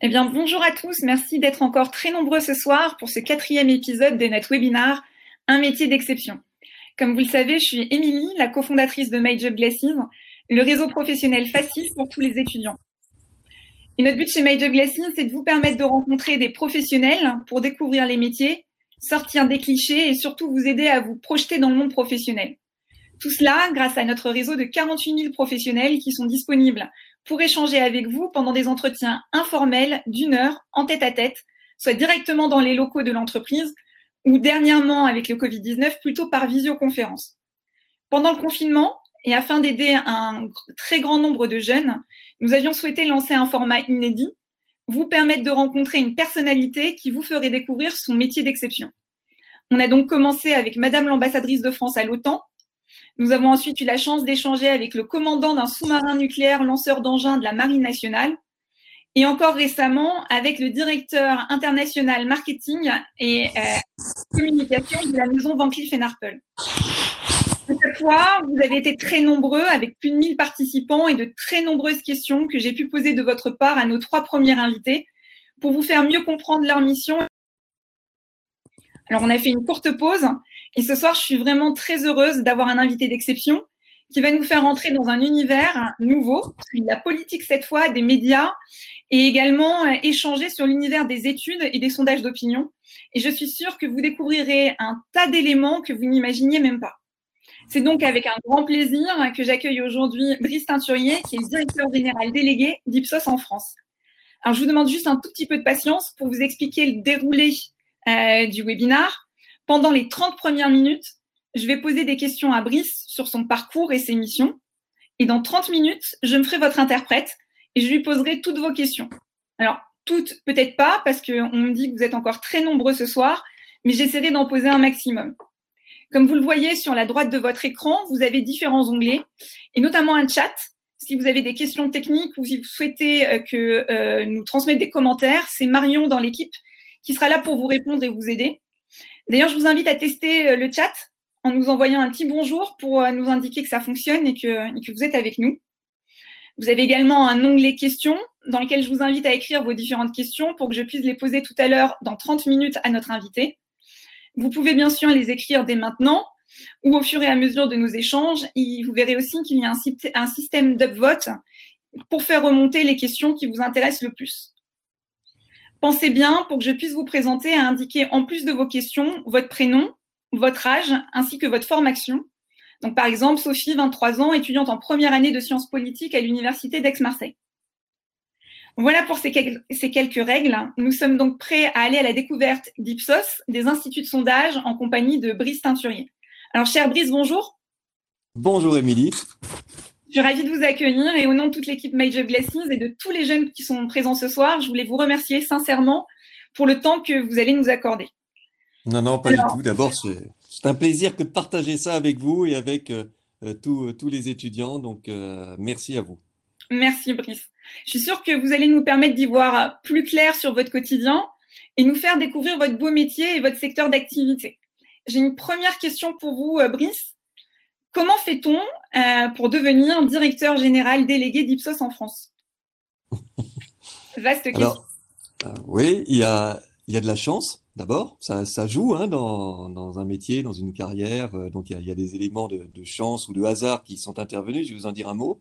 Eh bien, bonjour à tous. Merci d'être encore très nombreux ce soir pour ce quatrième épisode de notre webinar Un métier d'exception. Comme vous le savez, je suis Émilie, la cofondatrice de My le réseau professionnel facile pour tous les étudiants. Et notre but chez My c'est de vous permettre de rencontrer des professionnels pour découvrir les métiers, sortir des clichés et surtout vous aider à vous projeter dans le monde professionnel. Tout cela grâce à notre réseau de 48 000 professionnels qui sont disponibles pour échanger avec vous pendant des entretiens informels d'une heure en tête à tête, soit directement dans les locaux de l'entreprise ou dernièrement avec le Covid-19 plutôt par visioconférence. Pendant le confinement, et afin d'aider un très grand nombre de jeunes, nous avions souhaité lancer un format inédit, vous permettre de rencontrer une personnalité qui vous ferait découvrir son métier d'exception. On a donc commencé avec Madame l'ambassadrice de France à l'OTAN, nous avons ensuite eu la chance d'échanger avec le commandant d'un sous-marin nucléaire lanceur d'engins de la Marine nationale et encore récemment avec le directeur international marketing et euh, communication de la maison Van Cleef Arpels. Cette fois, vous avez été très nombreux avec plus de 1000 participants et de très nombreuses questions que j'ai pu poser de votre part à nos trois premiers invités pour vous faire mieux comprendre leur mission. Alors, on a fait une courte pause et ce soir, je suis vraiment très heureuse d'avoir un invité d'exception qui va nous faire entrer dans un univers nouveau, la politique cette fois, des médias, et également euh, échanger sur l'univers des études et des sondages d'opinion. Et je suis sûre que vous découvrirez un tas d'éléments que vous n'imaginiez même pas. C'est donc avec un grand plaisir que j'accueille aujourd'hui Brice Teinturier, qui est directeur général délégué d'Ipsos en France. Alors, je vous demande juste un tout petit peu de patience pour vous expliquer le déroulé euh, du webinaire. Pendant les 30 premières minutes, je vais poser des questions à Brice sur son parcours et ses missions. Et dans 30 minutes, je me ferai votre interprète et je lui poserai toutes vos questions. Alors, toutes, peut-être pas, parce qu'on me dit que vous êtes encore très nombreux ce soir, mais j'essaierai d'en poser un maximum. Comme vous le voyez sur la droite de votre écran, vous avez différents onglets, et notamment un chat. Si vous avez des questions techniques ou si vous souhaitez euh, que euh, nous transmettre des commentaires, c'est Marion dans l'équipe qui sera là pour vous répondre et vous aider. D'ailleurs, je vous invite à tester euh, le chat en nous envoyant un petit bonjour pour euh, nous indiquer que ça fonctionne et que, vous êtes avec nous. Vous avez également un onglet questions dans lequel je vous invite à écrire vos différentes questions pour que je puisse les poser tout à l'heure dans 30 minutes à notre invité. Vous pouvez bien sûr les écrire dès maintenant ou au fur et à mesure de nos échanges. Vous verrez aussi qu'il y a un système d'upvote pour faire remonter les questions qui vous intéressent le plus. Pensez bien, pour que je puisse vous présenter, à indiquer en plus de vos questions votre prénom, votre âge ainsi que votre formation. Donc, par exemple, Sophie, 23 ans, étudiante en première année de sciences politiques à l'Université d'Aix-Marseille. Voilà pour ces quelques, règles. Nous sommes donc prêts à aller à la découverte d'Ipsos, des instituts de sondage, en compagnie de Brice Teinturier. Alors, cher Brice, bonjour. Bonjour, Émilie. Je suis ravie de vous accueillir et au nom de toute l'équipe Major Glasses et de tous les jeunes qui sont présents ce soir, je voulais vous remercier sincèrement pour le temps que vous allez nous accorder. Non, non, pas du tout. D'abord, c'est un plaisir que de partager ça avec vous et avec euh, euh, tous les étudiants. Donc, euh, merci à vous. Merci, Brice. Je suis sûre que vous allez nous permettre d'y voir plus clair sur votre quotidien et nous faire découvrir votre beau métier et votre secteur d'activité. J'ai une première question pour vous, Brice. Comment fait-on euh, pour devenir directeur général délégué d'Ipsos en France? Vaste question. Euh, oui, il y a, y a de la chance d'abord. Ça, ça, joue hein, dans, dans, un métier, dans une carrière. Euh, donc il y, a, des éléments de, chance ou de hasard qui sont intervenus. Je vais vous en dire un mot.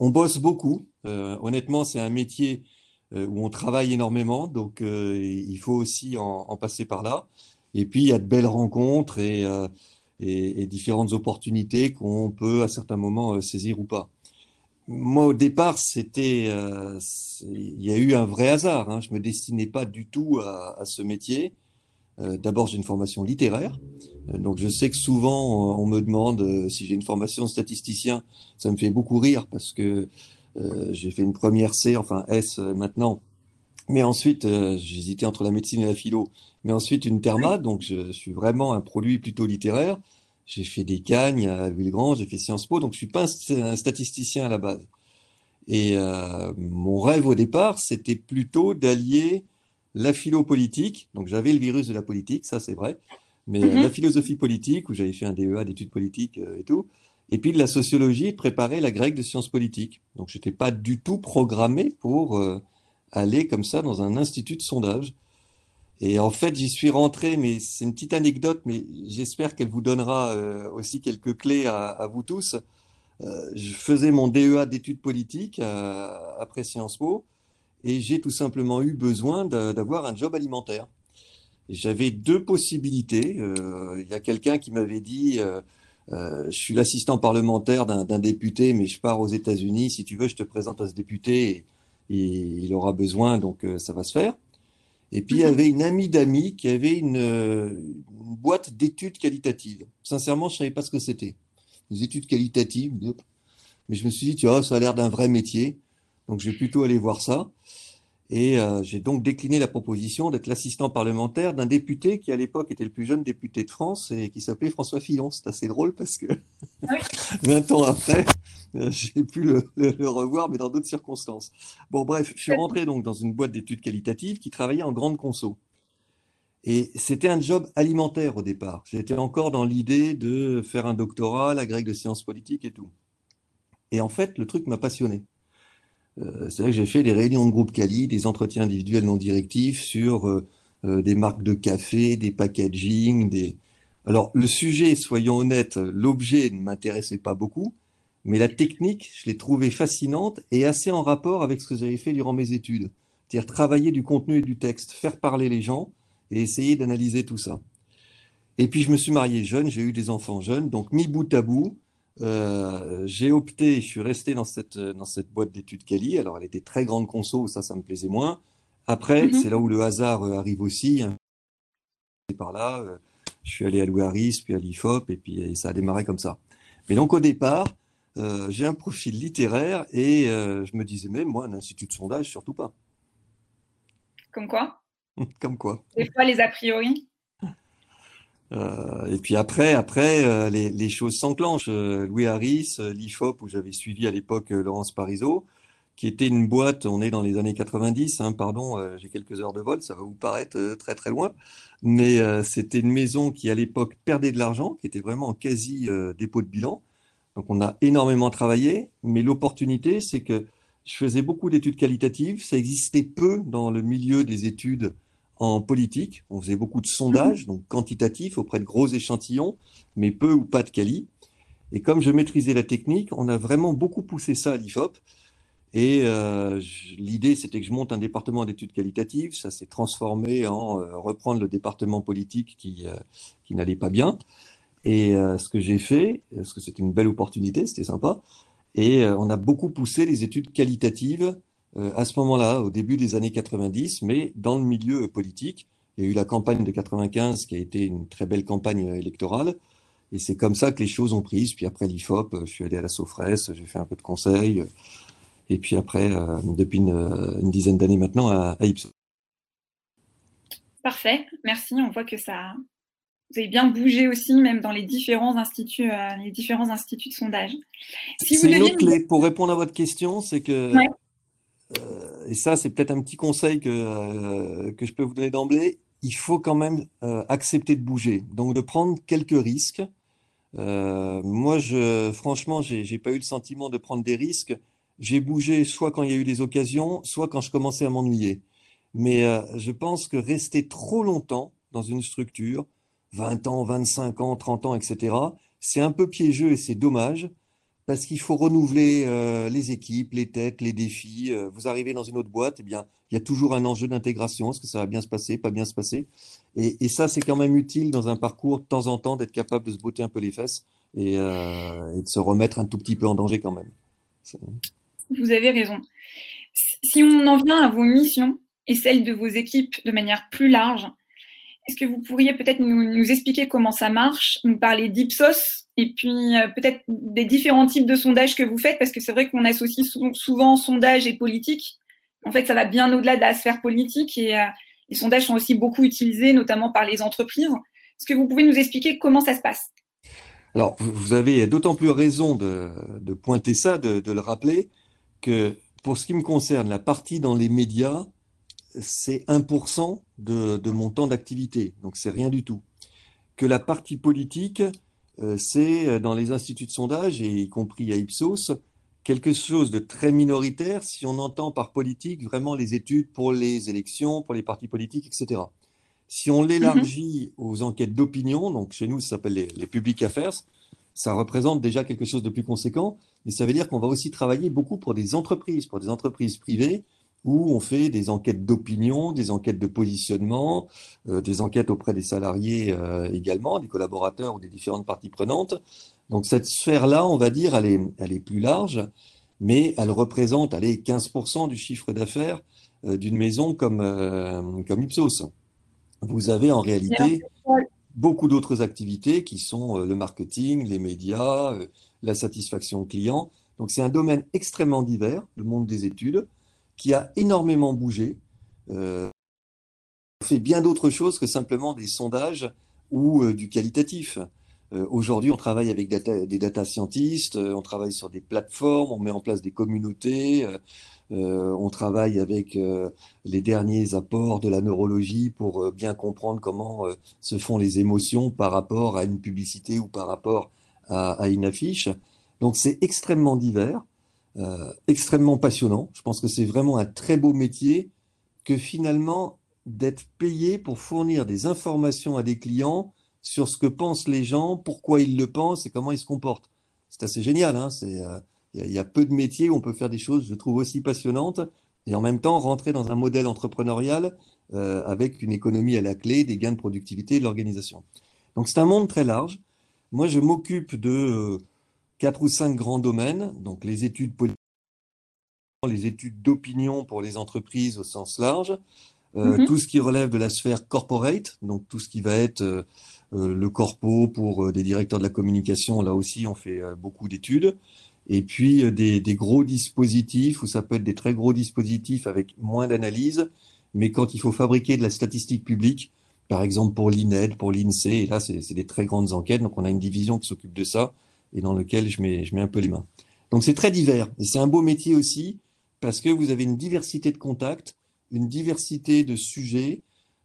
On bosse beaucoup. honnêtement, c'est un métier où on travaille énormément. Donc il faut aussi en, en, passer par là. Et puis il y a de belles rencontres et et, différentes opportunités qu'on peut à certains moments euh, saisir ou pas. Moi, au départ, c'était, euh, il y a eu un vrai hasard. Hein. Je me destinais pas du tout à, ce métier. Euh, D'abord, j'ai une formation littéraire, donc je sais que souvent on me demande si j'ai une formation de statisticien. Ça me fait beaucoup rire parce que j'ai fait une première C, enfin S maintenant, mais ensuite j'hésitais entre la médecine et la philo mais ensuite une therma, donc je, suis vraiment un produit plutôt littéraire. J'ai fait des cagnes à Villegrand, j'ai fait Sciences Po, donc je suis pas un, statisticien à la base. Et euh, mon rêve au départ, c'était plutôt d'allier la philo politique, donc j'avais le virus de la politique, ça c'est vrai, mais mm-hmm. la philosophie politique, où j'avais fait un DEA d'études politiques euh, et tout, et puis de la sociologie, de préparer la grecque de sciences politiques. Donc je n'étais pas du tout programmé pour euh, aller comme ça dans un institut de sondage. Et en fait, j'y suis rentré, mais c'est une petite anecdote, mais j'espère qu'elle vous donnera euh, aussi quelques clés à, vous tous. Euh, je faisais mon DEA d'études politiques euh, après Sciences Po, et j'ai tout simplement eu besoin d'avoir un job alimentaire. J'avais deux possibilités. Il y a quelqu'un qui m'avait dit Je suis l'assistant parlementaire d'un député, mais je pars aux États-Unis. Si tu veux, je te présente à ce député et il aura besoin, donc ça va se faire. Et puis, il y mhm. avait une amie d'amis qui avait une, boîte d'études qualitatives. Sincèrement, je ne savais pas ce que c'était. Des études qualitatives. Mais je me suis dit, tu vois, ça a l'air d'un vrai métier. Donc, je vais plutôt aller voir ça. Et euh, j'ai donc décliné la proposition d'être l'assistant parlementaire d'un député qui, à l'époque, était le plus jeune député de France et qui s'appelait François Fillon. C'est assez drôle parce que 20 ans après, euh, j'ai pu le, le, revoir, mais dans d'autres circonstances. Bon, bref, je suis rentré donc dans une boîte d'études qualitatives qui travaillait en grande conso. Et c'était un job alimentaire au départ. J'étais encore dans l'idée de faire un doctorat, la grecque de sciences politiques et tout. Et en fait, le truc m'a passionné. Euh, c'est vrai que j'ai fait des réunions de groupe Cali, des entretiens individuels non directifs sur euh, euh, des marques de café, des packaging, des... Alors, le sujet, soyons honnêtes, l'objet ne m'intéressait pas beaucoup, mais la technique, je l'ai trouvée fascinante et assez en rapport avec ce que j'avais fait durant mes études. C'est-à-dire travailler du contenu et du texte, faire parler les gens et essayer d'analyser tout ça. Et puis, je me suis marié jeune, j'ai eu des enfants jeunes, donc mis bout à bout, euh, j'ai opté, je suis resté dans cette, dans cette boîte d'études Cali. Alors, elle était très grande conso, ça, ça me plaisait moins. Après, mhm. c'est là où le hasard euh, arrive aussi. Hein. Par là, euh, je suis allé à Louis puis à l'IFOP, et puis ça a démarré comme ça. Mais donc, au départ, j'ai un profil littéraire et je me disais même, moi, un institut de sondage, surtout pas. Comme quoi? Comme quoi Des fois, les a priori? Euh, et puis après, après euh, les, choses s'enclenchent. Euh, Louis Harris, l'IFOP, où j'avais suivi à l'époque Laurence Parisot, qui était une boîte, on est dans les années 90, hein, pardon, j'ai quelques heures de vol, ça va vous paraître très très loin, mais c'était une maison qui à l'époque perdait de l'argent, qui était vraiment en quasi dépôt de bilan. Donc on a énormément travaillé, mais l'opportunité, c'est que je faisais beaucoup d'études qualitatives, ça existait peu dans le milieu des études en politique. On faisait beaucoup de sondages, donc quantitatifs auprès de gros échantillons, mais peu ou pas de quali. Et comme je maîtrisais la technique, on a vraiment beaucoup poussé ça à l'IFOP. Et euh, l'idée, c'était que je monte un département d'études qualitatives. Ça s'est transformé en euh, reprendre le département politique qui, euh, qui n'allait pas bien. Et ce que j'ai fait, parce que c'était une belle opportunité, c'était sympa, et on a beaucoup poussé les études qualitatives à ce moment-là, au début des années 90, mais dans le milieu politique. Il y a eu la campagne de 95 qui a été une très belle campagne électorale. Et c'est comme ça que les choses ont pris. Puis après l'IFOP, je suis allé à la Sofres, j'ai fait un peu de conseil. Et puis après, euh, depuis une, dizaine d'années maintenant, à, Ipsos. Parfait, merci. On voit que ça, vous avez bien bougé aussi, même dans les différents instituts, euh, les différents instituts de sondage. Si une autre clé pour répondre à votre question, c'est que euh, et ça, c'est peut-être un petit conseil que, euh, que je peux vous donner d'emblée, il faut quand même euh, accepter de bouger, donc de prendre quelques risques. moi, je, franchement, je n'ai pas eu le sentiment de prendre des risques. J'ai bougé soit quand il y a eu des occasions, soit quand je commençais à m'ennuyer. Mais je pense que rester trop longtemps dans une structure, 20 ans, 25 ans, 30 ans, etc., c'est un peu piégeux et c'est dommage parce qu'il faut renouveler euh, les équipes, les têtes, les défis. Euh, vous arrivez dans une autre boîte, eh bien, il y a toujours un enjeu d'intégration. Est-ce que ça va bien se passer, pas bien se passer? Et, ça, c'est quand même utile dans un parcours de temps en temps d'être capable de se botter un peu les fesses et, euh, de se remettre un tout petit peu en danger quand même. Vous avez raison. Si on en vient à vos missions et celles de vos équipes de manière plus large, est-ce que vous pourriez peut-être nous, expliquer comment ça marche, nous parler d'Ipsos? Et puis euh, peut-être des différents types de sondages que vous faites Parce que c'est vrai qu'on associe souvent sondage et politique. En fait, ça va bien au-delà de la sphère politique et euh, les sondages sont aussi beaucoup utilisés, notamment par les entreprises. Est-ce que vous pouvez nous expliquer comment ça se passe? Alors, vous avez d'autant plus raison de, pointer ça, de le rappeler, que pour ce qui me concerne, la partie dans les médias, c'est 1% de, mon temps d'activité, donc c'est rien du tout. Que la partie politique, c'est euh, dans les instituts de sondage, et y compris à Ipsos, quelque chose de très minoritaire si on entend par politique vraiment les études pour les élections, pour les partis politiques, etc. Si on l'élargit mhm. aux enquêtes d'opinion, donc chez nous, ça s'appelle les, les public affairs, ça représente déjà quelque chose de plus conséquent, mais ça veut dire qu'on va aussi travailler beaucoup pour des entreprises, pour des entreprises privées, où on fait des enquêtes d'opinion, des enquêtes de positionnement, euh, des enquêtes auprès des salariés euh, également, des collaborateurs ou des différentes parties prenantes. Donc cette sphère-là, on va dire, elle est, plus large, mais elle représente allez, 15% du chiffre d'affaires euh, d'une maison comme, comme Ipsos. Vous avez en réalité beaucoup d'autres activités qui sont le marketing, les médias, la satisfaction client. Donc c'est un domaine extrêmement divers, le monde des études qui a énormément bougé. Euh, on fait bien d'autres choses que simplement des sondages ou euh, du qualitatif. Euh, aujourd'hui, on travaille avec des data scientists, on travaille sur des plateformes, on met en place des communautés, on travaille avec les derniers apports de la neurologie pour bien comprendre comment se font les émotions par rapport à une publicité ou par rapport à une affiche. Donc c'est extrêmement divers. Euh, extrêmement passionnant. Je pense que c'est vraiment un très beau métier que finalement d'être payé pour fournir des informations à des clients sur ce que pensent les gens, pourquoi ils le pensent et comment ils se comportent. C'est assez génial. Hein il euh, y, a peu de métiers où on peut faire des choses, je trouve, aussi passionnantes et en même temps rentrer dans un modèle entrepreneurial euh, avec une économie à la clé, des gains de productivité de l'organisation. Donc c'est un monde très large. Moi, je m'occupe de quatre ou cinq grands domaines, donc les études politiques, les études d'opinion pour les entreprises au sens large, euh, mhm. tout ce qui relève de la sphère corporate, donc tout ce qui va être euh, euh, le corpo pour des directeurs de la communication, là aussi on fait beaucoup d'études, et puis des, des, gros dispositifs, où ça peut être des très gros dispositifs avec moins d'analyse, mais quand il faut fabriquer de la statistique publique, par exemple pour l'INED, pour l'INSEE, et là c'est des très grandes enquêtes, donc on a une division qui s'occupe de ça, et dans lequel je mets, un peu les mains. Donc c'est très divers et c'est un beau métier aussi parce que vous avez une diversité de contacts, une diversité de sujets,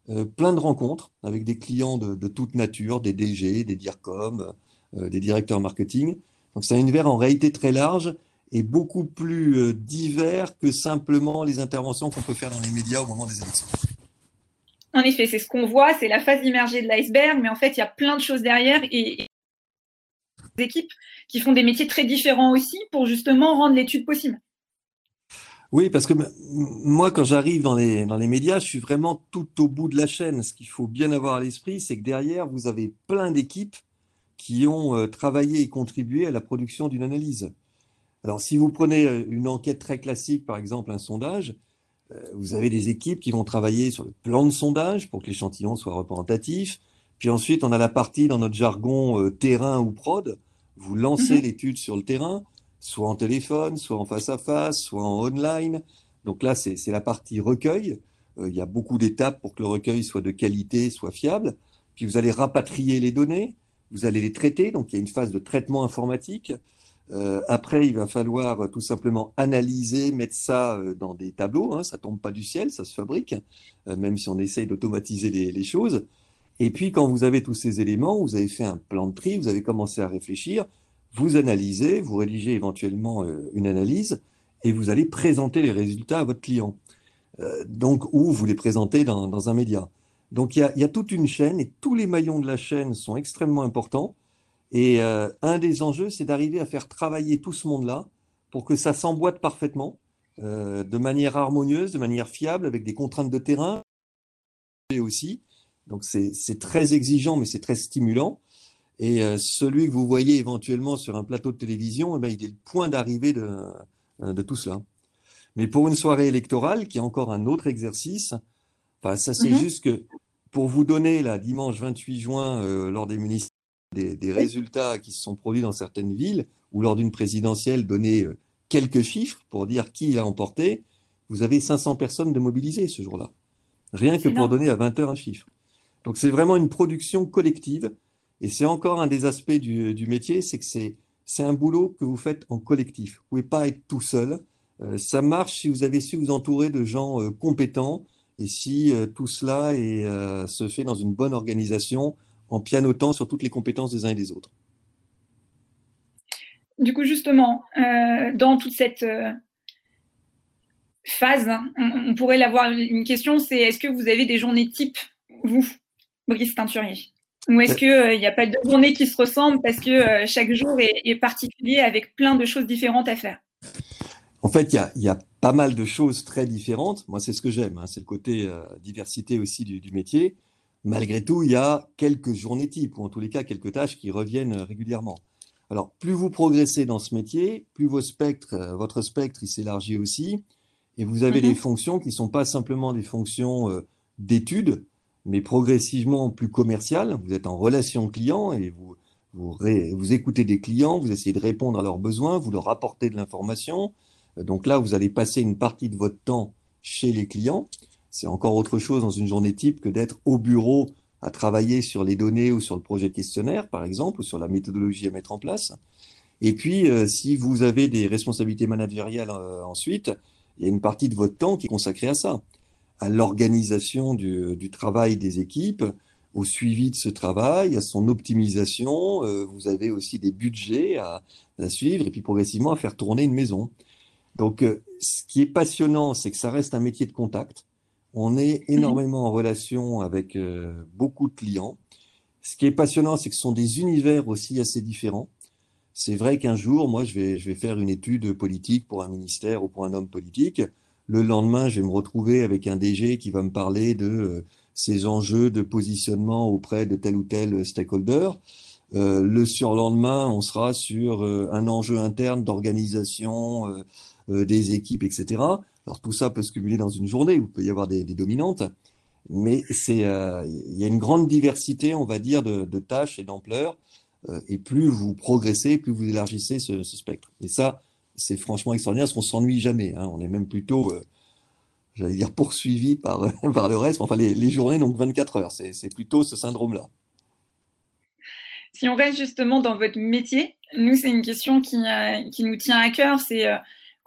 euh, plein de rencontres avec des clients de, toute nature, des DG, des DIRCOM, euh, des directeurs marketing. Donc c'est un univers en réalité très large et beaucoup plus euh, divers que simplement les interventions qu'on peut faire dans les médias au moment des élections. En effet, c'est ce qu'on voit, c'est la phase immergée de l'iceberg, mais en fait, il y a plein de choses derrière et équipes qui font des métiers très différents aussi pour justement rendre l'étude possible. Oui, parce que moi, quand j'arrive dans les, dans les médias, je suis vraiment tout au bout de la chaîne. Ce qu'il faut bien avoir à l'esprit, c'est que derrière, vous avez plein d'équipes qui ont euh, travaillé et contribué à la production d'une analyse. Alors, si vous prenez euh, une enquête très classique, par exemple un sondage, euh, vous avez des équipes qui vont travailler sur le plan de sondage pour que l'échantillon soit représentatif. Puis ensuite, on a la partie dans notre jargon terrain ou prod, vous lancez mhm. l'étude sur le terrain, soit en téléphone, soit en face à face, soit en online. Donc là, c'est la partie recueil. Euh, il y a beaucoup d'étapes pour que le recueil soit de qualité, soit fiable. Puis vous allez rapatrier les données, vous allez les traiter. Donc il y a une phase de traitement informatique. Euh, après, il va falloir euh, tout simplement analyser, mettre ça dans des tableaux. Hein. Ça tombe pas du ciel, ça se fabrique, même si on essaye d'automatiser les, les, choses. Et puis, quand vous avez tous ces éléments, vous avez fait un plan de tri, vous avez commencé à réfléchir, vous analysez, vous rédigez éventuellement euh, une analyse et vous allez présenter les résultats à votre client. Euh, donc, ou vous les présentez dans, un média. Donc, il y, a, toute une chaîne et tous les maillons de la chaîne sont extrêmement importants. Et euh, un des enjeux, c'est d'arriver à faire travailler tout ce monde-là pour que ça s'emboîte parfaitement, de manière harmonieuse, de manière fiable, avec des contraintes de terrain et aussi donc c'est très exigeant, mais c'est très stimulant. Et euh, celui que vous voyez éventuellement sur un plateau de télévision, eh ben, il est le point d'arrivée de, euh, de, tout cela. Mais pour une soirée électorale, qui est encore un autre exercice, enfin, ça c'est mm-hmm. juste que pour vous donner, là, dimanche 28 juin, euh, lors des municipales, des, des, résultats qui se sont produits dans certaines villes, ou lors d'une présidentielle, donner quelques chiffres pour dire qui a emporté, vous avez 500 personnes de mobilisées ce jour-là. Rien que pour donner à 20 heures un chiffre. Donc c'est vraiment une production collective. Et c'est encore un des aspects du, métier, c'est que c'est, un boulot que vous faites en collectif. Vous ne pouvez pas être tout seul. Euh, ça marche si vous avez su vous entourer de gens euh, compétents et si euh, tout cela se fait dans une bonne organisation en pianotant sur toutes les compétences des uns et des autres. du coup, justement, dans toute cette phase, hein, on, pourrait l'avoir une question, c'est est-ce que vous avez des journées type, vous, Brice Teinturier Ou est-ce qu'il n'y a pas de journée qui se ressemble parce que chaque jour est, particulier avec plein de choses différentes à faire? En fait, il y a, pas mal de choses très différentes. Moi, c'est ce que j'aime, hein, c'est le côté diversité aussi du métier malgré tout, il y a quelques journées types, ou en tous les cas quelques tâches qui reviennent régulièrement. Alors, plus vous progressez dans ce métier, plus vos spectres, euh, votre spectre s'élargit aussi, et vous avez des mhm. fonctions qui ne sont pas simplement des fonctions euh, d'études, mais progressivement plus commerciales. Vous êtes en relation client et vous, vous, écoutez des clients, vous essayez de répondre à leurs besoins, vous leur apportez de l'information. Donc là, vous allez passer une partie de votre temps chez les clients c'est encore autre chose dans une journée type que d'être au bureau à travailler sur les données ou sur le projet questionnaire, par exemple, ou sur la méthodologie à mettre en place. Et puis, euh, si vous avez des responsabilités managériales euh, ensuite, il y a une partie de votre temps qui est consacrée à ça, à l'organisation du, travail des équipes, au suivi de ce travail, à son optimisation. Euh, vous avez aussi des budgets à, à, suivre et puis progressivement à faire tourner une maison. Donc, ce qui est passionnant, c'est que ça reste un métier de contact. On est mmh énormément en relation avec euh, beaucoup de clients. Ce qui est passionnant, c'est que ce sont des univers aussi assez différents. C'est vrai qu'un jour, moi, je vais, je vais faire une étude politique pour un ministère ou pour un homme politique. Le lendemain, je vais me retrouver avec un DG qui va me parler de euh, ses enjeux de positionnement auprès de tel ou tel stakeholder. Euh, le surlendemain, on sera sur un enjeu interne d'organisation des équipes, etc. Alors tout ça peut se cumuler dans une journée, il peut y avoir des, dominantes, mais euh, il y a une grande diversité, on va dire, de, tâches et d'ampleur. Euh, et plus vous progressez, plus vous élargissez ce, spectre. Et ça, c'est franchement extraordinaire, parce qu'on s'ennuie jamais. Hein. On est même plutôt, euh, j'allais dire, poursuivi par, le reste. Enfin, les, journées, donc 24 heures, c'est plutôt ce syndrome-là. Si on reste justement dans votre métier, nous, c'est une question qui, qui, nous tient à cœur. C'est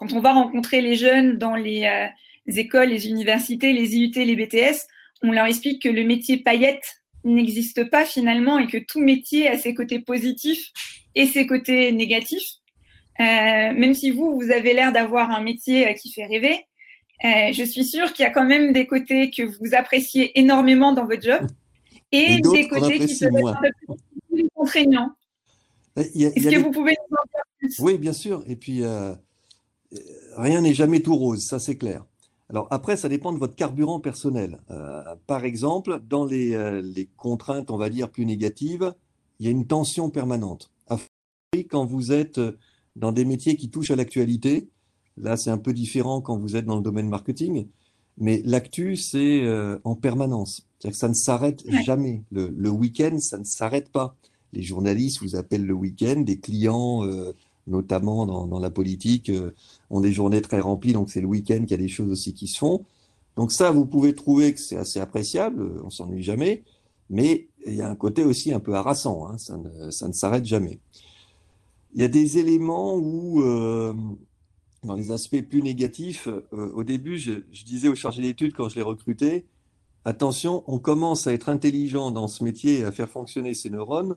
quand on va rencontrer les jeunes dans les, euh, écoles, les universités, les IUT, les BTS, on leur explique que le métier paillette n'existe pas finalement et que tout métier a ses côtés positifs et ses côtés négatifs. Euh, même si vous, vous avez l'air d'avoir un métier euh, qui fait rêver, je suis sûre qu'il y a quand même des côtés que vous appréciez énormément dans votre job et, des côtés qui peuvent être un peu plus contraignants. Est-ce que vous pouvez nous en dire plus? Oui, bien sûr. Et puis, rien n'est jamais tout rose, ça c'est clair. Alors après, ça dépend de votre carburant personnel. Euh, par exemple, dans euh, les, contraintes, on va dire, plus négatives, il y a une tension permanente. Quand vous êtes dans des métiers qui touchent à l'actualité, là c'est un peu différent quand vous êtes dans le domaine marketing, mais l'actu, c'est euh, en permanence. C'est-à-dire que ça ne s'arrête jamais. Le, le week-end, ça ne s'arrête pas. Les journalistes vous appellent le week-end, des clients notamment dans, la politique, euh, ont des journées très remplies, donc c'est le week-end qu'il y a des choses aussi qui se font. Donc ça, vous pouvez trouver que c'est assez appréciable, on s'ennuie jamais, mais il y a un côté aussi un peu harassant, hein, ça ne, s'arrête jamais. Il y a des éléments où, euh, dans les aspects plus négatifs, euh, au début, je, disais aux chargés d'études quand je les recrutais, attention, on commence à être intelligent dans ce métier, à faire fonctionner ses neurones,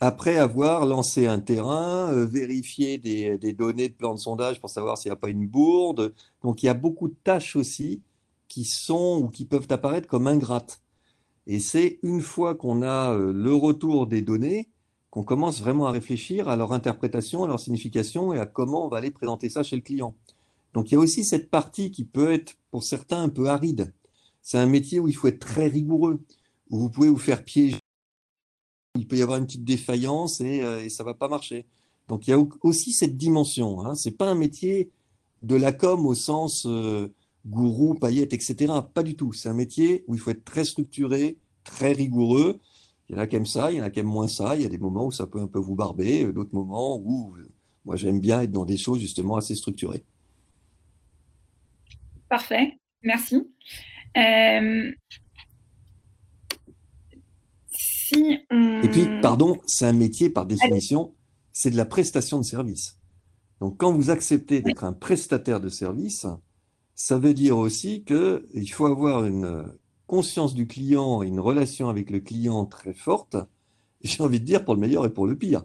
après avoir lancé un terrain, euh, vérifié des, données de plan de sondage pour savoir s'il n'y a pas une bourde. Donc il y a beaucoup de tâches aussi qui sont ou qui peuvent apparaître comme ingrates. Et c'est une fois qu'on a le retour des données qu'on commence vraiment à réfléchir à leur interprétation, à leur signification et à comment on va aller présenter ça chez le client. Donc il y a aussi cette partie qui peut être pour certains un peu aride. C'est un métier où il faut être très rigoureux, où vous pouvez vous faire piéger il peut y avoir une petite défaillance et, euh, ça ne va pas marcher. Donc il y a aussi cette dimension. Hein. Ce n'est pas un métier de la com au sens euh, gourou, paillette, etc. Pas du tout. C'est un métier où il faut être très structuré, très rigoureux. Il y en a qui aiment ça, il y en a qui aiment moins ça. Il y a des moments où ça peut un peu vous barber, euh, d'autres moments où moi j'aime bien être dans des choses justement assez structurées. Parfait, merci. Et puis, pardon, c'est un métier par définition, c'est de la prestation de service. Donc, quand vous acceptez d'être un prestataire de service, ça veut dire aussi qu'il faut avoir une conscience du client, une relation avec le client très forte, j'ai envie de dire pour le meilleur et pour le pire.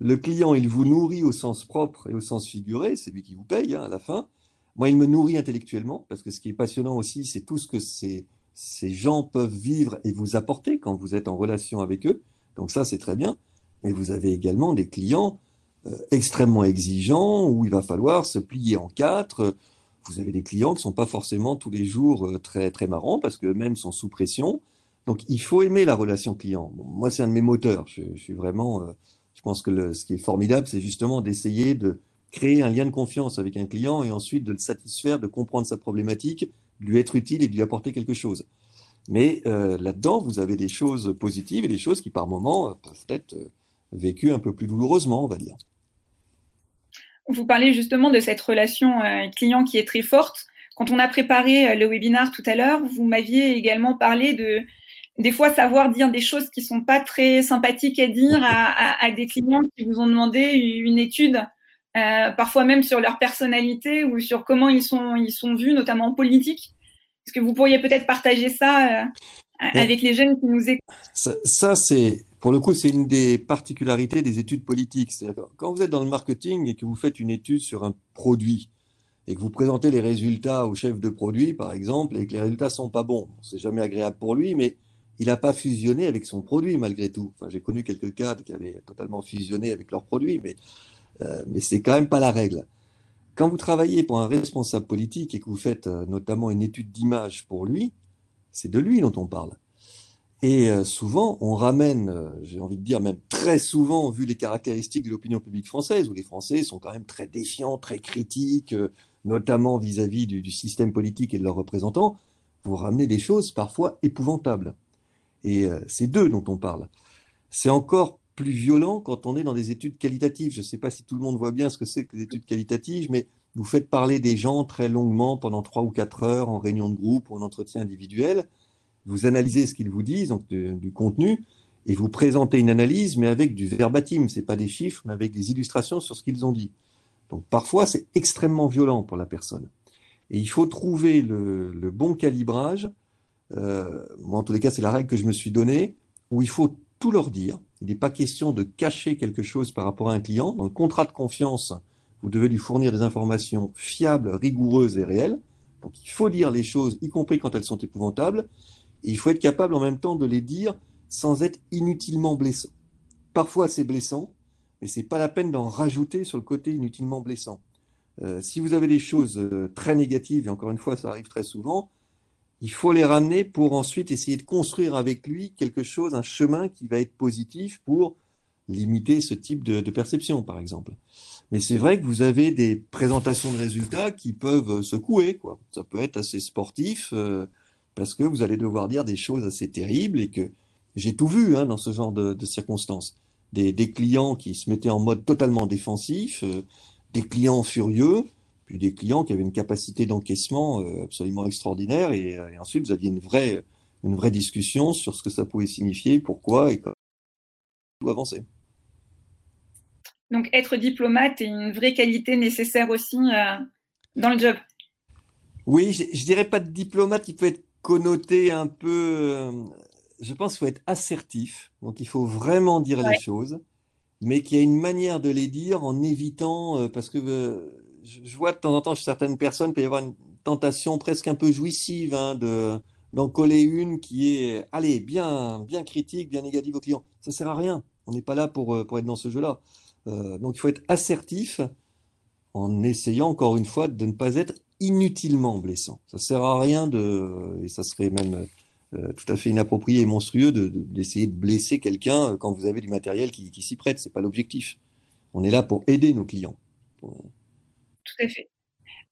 Le client, il vous nourrit au sens propre et au sens figuré, c'est lui qui vous paye hein, à la fin. Moi, il me nourrit intellectuellement, parce que ce qui est passionnant aussi, c'est tout ce que ces, ces gens peuvent vivre et vous apporter quand vous êtes en relation avec eux. Donc ça, c'est très bien. Mais vous avez également des clients euh, extrêmement exigeants où il va falloir se plier en quatre. Vous avez des clients qui ne sont pas forcément tous les jours euh, très, très marrants parce qu'eux-mêmes sont sous pression. Donc il faut aimer la relation client. moi, c'est un de mes moteurs. Je, suis vraiment. Euh, je pense que ce qui est formidable, c'est justement d'essayer de créer un lien de confiance avec un client et ensuite de le satisfaire, de comprendre sa problématique, de lui être utile et de lui apporter quelque chose. Mais là-dedans, vous avez des choses positives et des choses qui, par moments, peuvent être vécues un peu plus douloureusement, on va dire. Vous parlez justement de cette relation euh, client qui est très forte. Quand on a préparé euh, le webinaire tout à l'heure, vous m'aviez également parlé de des fois savoir dire des choses qui sont pas très sympathiques à dire à, des clients qui vous ont demandé une étude, euh, parfois même sur leur personnalité ou sur comment ils sont ils sont vus, notamment en politique. Est-ce que vous pourriez peut-être partager ça avec les jeunes qui nous écoutent? Ça c'est pour le coup, c'est une des particularités des études politiques. Quand vous êtes dans le marketing et que vous faites une étude sur un produit et que vous présentez les résultats au chef de produit, par exemple, et que les résultats sont pas bons, c'est jamais agréable pour lui, mais il n'a pas fusionné avec son produit malgré tout. Enfin, j'ai connu quelques cadres qui avaient totalement fusionné avec leur produit, mais, euh, mais c'est quand même pas la règle. Quand vous travaillez pour un responsable politique et que vous faites euh, notamment une étude d'image pour lui, c'est de lui dont on parle. Et euh, souvent, on ramène, euh, j'ai envie de dire même très souvent, vu les caractéristiques de l'opinion publique française, où les Français sont quand même très défiants, très critiques, euh, notamment vis-à-vis du, système politique et de leurs représentants, vous ramenez des choses parfois épouvantables. Et c'est d'eux dont on parle. C'est encore plus violent quand on est dans des études qualitatives. Je ne sais pas si tout le monde voit bien ce que c'est que les études qualitatives, mais vous faites parler des gens très longuement pendant trois ou quatre heures en réunion de groupe ou en entretien individuel vous analysez ce qu'ils vous disent, donc du contenu, et vous présentez une analyse, mais avec du verbatim, c'est pas des chiffres, mais avec des illustrations sur ce qu'ils ont dit. Donc parfois, c'est extrêmement violent pour la personne. Et il faut trouver le, bon calibrage. Euh, moi, en tous les cas, c'est la règle que je me suis donnée, où il faut tout leur dire. Il n'est pas question de cacher quelque chose par rapport à un client. Dans le contrat de confiance, vous devez lui fournir des informations fiables, rigoureuses et réelles. Donc il faut dire les choses, y compris quand elles sont épouvantables il faut être capable en même temps de les dire sans être inutilement blessant. Parfois, c'est blessant, mais ce n'est pas la peine d'en rajouter sur le côté inutilement blessant. Euh, si vous avez des choses euh, très négatives, et encore une fois, ça arrive très souvent, il faut les ramener pour ensuite essayer de construire avec lui quelque chose, un chemin qui va être positif pour limiter ce type de, perception, par exemple. Mais c'est vrai que vous avez des présentations de résultats qui peuvent secouer. Quoi. Ça peut être assez sportif. Euh, parce que vous allez devoir dire des choses assez terribles et que j'ai tout vu hein, dans ce genre de, circonstances. Des, clients qui se mettaient en mode totalement défensif, euh, des clients furieux, puis des clients qui avaient une capacité d'encaissement euh, absolument extraordinaire, et, euh, et, ensuite vous aviez une vraie, une vraie discussion sur ce que ça pouvait signifier, pourquoi et comment tout avancer. Donc être diplomate est une vraie qualité nécessaire aussi dans le job? Oui, je, je dirais pas de diplomate qui peut être connoté un peu. Euh, je pense qu'il faut être assertif, donc il faut vraiment dire les choses, mais qu'il y a une manière de les dire en évitant, euh, parce que euh, je vois de temps en temps chez certaines personnes, il peut y avoir une tentation presque un peu jouissive hein, de d'en coller une qui est, allez, bien, bien critique, bien négative au client. Ça sert à rien. On n'est pas là pour, pour être dans ce jeu-là. donc il faut être assertif en essayant encore une fois de ne pas être inutilement blessant. Ça sert à rien de, et ça serait même euh, tout à fait inapproprié et monstrueux d'essayer de, blesser quelqu'un euh, quand vous avez du matériel qui, s'y prête. C'est pas l'objectif. On est là pour aider nos clients. Tout à fait.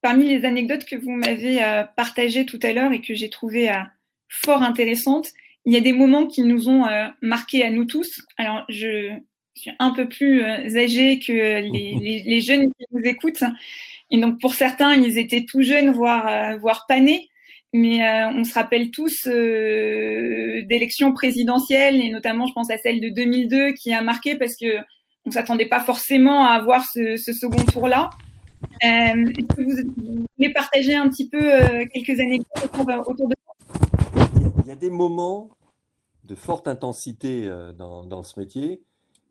Parmi les anecdotes que vous m'avez euh, partagées tout à l'heure et que j'ai trouvées fort intéressantes, il y a des moments qui nous ont marqués à nous tous. Alors, je suis un peu plus âgée que les, les jeunes qui nous écoutent. Et donc pour certains, ils étaient tout jeunes, voire, euh, voire pas nés. Mais euh, on se rappelle tous euh, d'élections présidentielles, et notamment, je pense à celle de 2002 qui a marqué parce que on s'attendait pas forcément à avoir ce, second tour-là. Vous, voulez partager un petit peu quelques anecdotes autour, de Il y a des moments de forte intensité dans, dans ce métier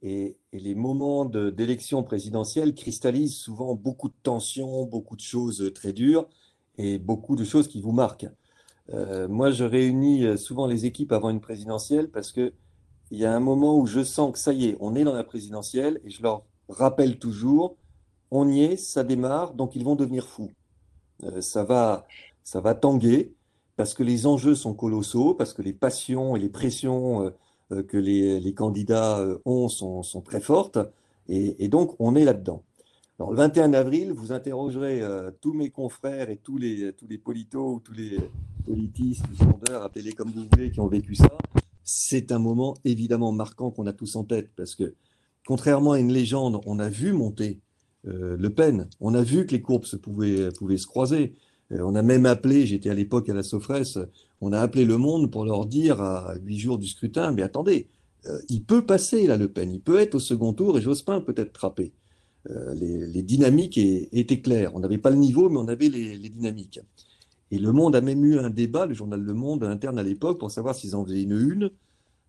Et, les moments d'élection présidentielle cristallisent souvent beaucoup de tensions, beaucoup de choses très dures et beaucoup de choses qui vous marquent. Euh, moi, je réunis euh, souvent les équipes avant une présidentielle parce qu'il y a un moment où je sens que ça y est, on est dans la présidentielle et je leur rappelle toujours, on y est, ça démarre, donc ils vont devenir fous. Euh, ça, va, ça va tanguer parce que les enjeux sont colossaux, parce que les passions et les pressions que les, candidats ont sont, très fortes et, donc on est là-dedans le 21 avril, vous interrogerez euh, tous mes confrères et tous les, tous les politos ou tous les politistes, sondeurs, appelez-les comme vous voulez, qui ont vécu ça. C'est un moment évidemment marquant qu'on a tous en tête parce que, contrairement à une légende, on a vu monter euh, Le Pen, on a vu que les courbes se pouvaient, pouvaient se croiser. Euh, on a même appelé, j'étais à l'époque à la Sofresse, on a appelé le monde pour leur dire à huit jours du scrutin, mais attendez, il peut passer là, Le Pen, il peut être au second tour et Jospin peut être trappé. Euh, les, dynamiques étaient claires. On n'avait pas le niveau, mais on avait les, dynamiques. Et Le Monde a même eu un débat, le journal Le Monde interne à l'époque, pour savoir s'ils en faisaient une une.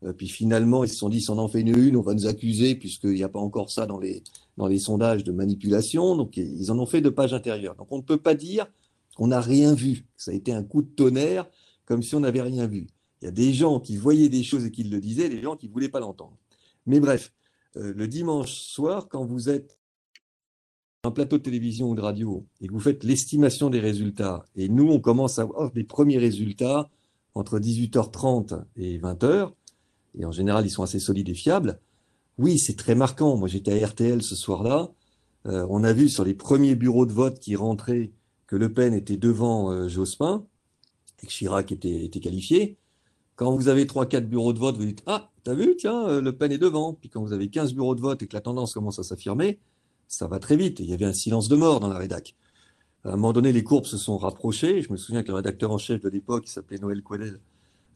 Euh, puis finalement, ils se sont dit, si on en fait une une, on va nous accuser, puisqu'il n'y a pas encore ça dans les, dans les sondages de manipulation. Donc, ils en ont fait de pages intérieures. Donc, on ne peut pas dire qu'on n'a rien vu. Ça a été un coup de tonnerre, comme si on n'avait rien vu. Il y a des gens qui voyaient des choses et qui le disaient, des gens qui ne voulaient pas l'entendre. Mais bref, euh, le dimanche soir, quand vous êtes un plateau de télévision ou de radio et que vous faites l'estimation des résultats, et nous, on commence à avoir des premiers résultats entre 18h30 et 20h, et en général, ils sont assez solides et fiables, oui, c'est très marquant. Moi, j'étais à RTL ce soir-là. Euh, on a vu sur les premiers bureaux de vote qui rentraient que Le Pen était devant euh, Jospin et que Chirac était, qualifié. Quand vous avez 3-4 bureaux de vote, vous dites Ah, t'as vu, tiens, euh, Le Pen est devant. Puis quand vous avez 15 bureaux de vote et que la tendance commence à s'affirmer, ça va très vite. Il y avait un silence de mort dans la rédac. À un moment donné, les courbes se sont rapprochées. Je me souviens que le rédacteur en chef de l'époque, qui s'appelait Noël Coelel,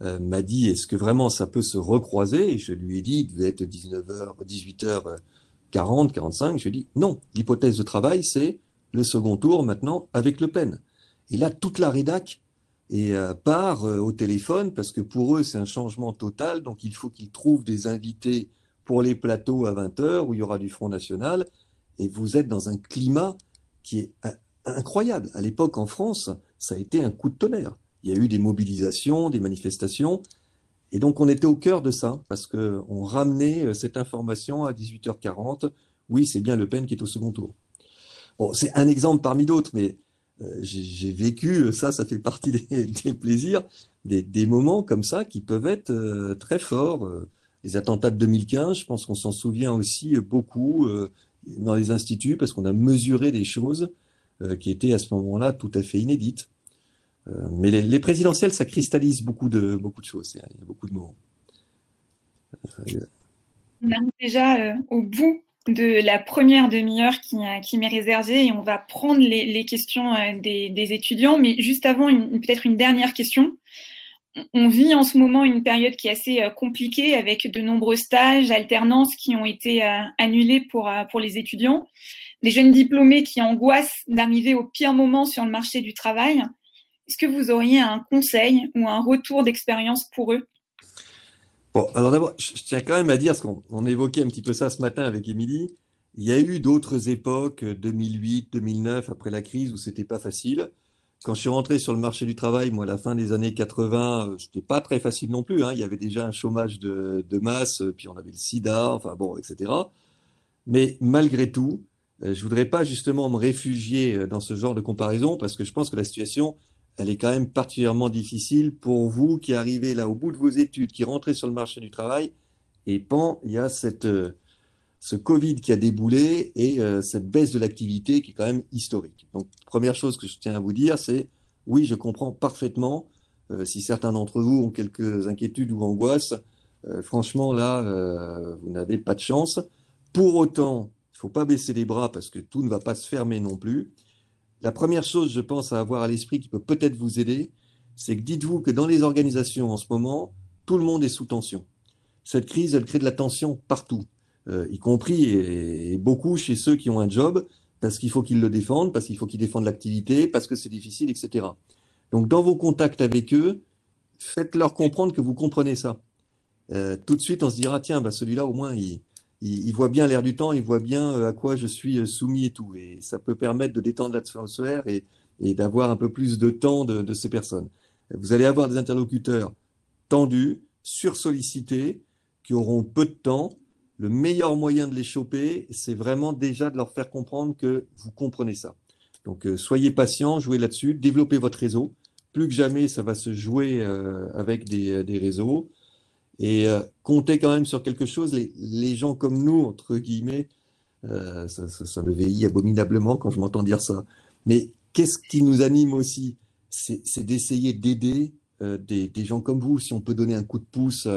euh, m'a dit est-ce que vraiment ça peut se recroiser? Je lui ai dit il devait être 19h, 18h40, 45. Je lui ai dit non, l'hypothèse de travail, c'est le second tour maintenant avec Le Pen. Et là, toute la rédac et euh, part euh, au téléphone parce que pour eux, c'est un changement total. Donc, il faut qu'ils trouvent des invités pour les plateaux à 20h où il y aura du Front National et vous êtes dans un climat qui est incroyable. À l'époque, en France, ça a été un coup de tonnerre. Il y a eu des mobilisations, des manifestations, et donc on était au cœur de ça, parce qu'on ramenait euh, cette information à 18h40. Oui, c'est bien Le Pen qui est au second tour. Bon, c'est un exemple parmi d'autres, mais euh, j'ai vécu euh, ça, ça fait partie des, plaisirs, des, moments comme ça qui peuvent être très forts. Les attentats de 2015, je pense qu'on s'en souvient aussi beaucoup dans les instituts parce qu'on a mesuré des choses euh, qui étaient à ce moment-là tout à fait inédites. Euh, mais les, présidentielles, ça cristallise beaucoup de, beaucoup de choses. Il y a beaucoup de. Euh, on arrive déjà au bout de la première demi-heure qui, qui m'est réservée et on va prendre les, questions des, étudiants. Mais juste avant, peut-être une dernière question on vit en ce moment une période qui est assez euh, compliquée avec de nombreux stages, alternances qui ont été euh, annulés pour, euh, pour les étudiants, des jeunes diplômés qui angoissent d'arriver au pire moment sur le marché du travail. Est-ce que vous auriez un conseil ou un retour d'expérience pour eux Alors d'abord, je tiens quand même à dire, parce qu'on évoquait un petit peu ça ce matin avec Émilie, il y a eu d'autres époques, 2008, 2009, après la crise, où c'était pas facile. Quand je suis rentré sur le marché du travail, moi, à la fin des années 80, euh, c'était pas très facile non plus. Hein. Il y avait déjà un chômage de, masse, euh, puis on avait le sida, enfin bon, etc. Mais malgré tout, euh, je voudrais pas justement me réfugier dans ce genre de comparaison parce que je pense que la situation, elle est quand même particulièrement difficile pour vous qui arrivez là au bout de vos études, qui rentrez sur le marché du travail. Et pan, il y a cette, ce Covid qui a déboulé et euh, cette baisse de l'activité qui est quand même historique. Donc, première chose que je tiens à vous dire, c'est oui, je comprends parfaitement euh, si certains d'entre vous ont quelques inquiétudes ou angoisses. Euh, franchement, là, vous n'avez pas de chance. Pour autant, il ne faut pas baisser les bras parce que tout ne va pas se fermer non plus. La première chose, je pense, à avoir à l'esprit qui peut peut-être vous aider, c'est que dites-vous que dans les organisations en ce moment, tout le monde est sous tension. Cette crise, elle crée de la tension partout. Euh, y compris et, beaucoup chez ceux qui ont un job, parce qu'il faut qu'ils le défendent, parce qu'il faut qu'ils défendent l'activité, parce que c'est difficile, etc. Donc dans vos contacts avec eux, faites-leur comprendre que vous comprenez ça. Euh, tout de suite, on se dira, tiens, bah, celui-là, au moins, il, il, voit bien l'air du temps, il voit bien à quoi je suis soumis et tout. Et ça peut permettre de détendre l'atmosphère et, et d'avoir un peu plus de temps de, ces personnes. Vous allez avoir des interlocuteurs tendus, sursollicités, qui auront peu de temps. Le meilleur moyen de les choper, c'est vraiment déjà de leur faire comprendre que vous comprenez ça. Donc, euh, soyez patient, jouez là-dessus, développez votre réseau. Plus que jamais, ça va se jouer euh, avec des, réseaux. Et euh, comptez quand même sur quelque chose. Les, gens comme nous, entre guillemets, ça, ça, me vieillit abominablement quand je m'entends dire ça. Mais qu'est-ce qui nous anime aussi C'est d'essayer d'aider des, des, gens comme vous. Si on peut donner un coup de pouce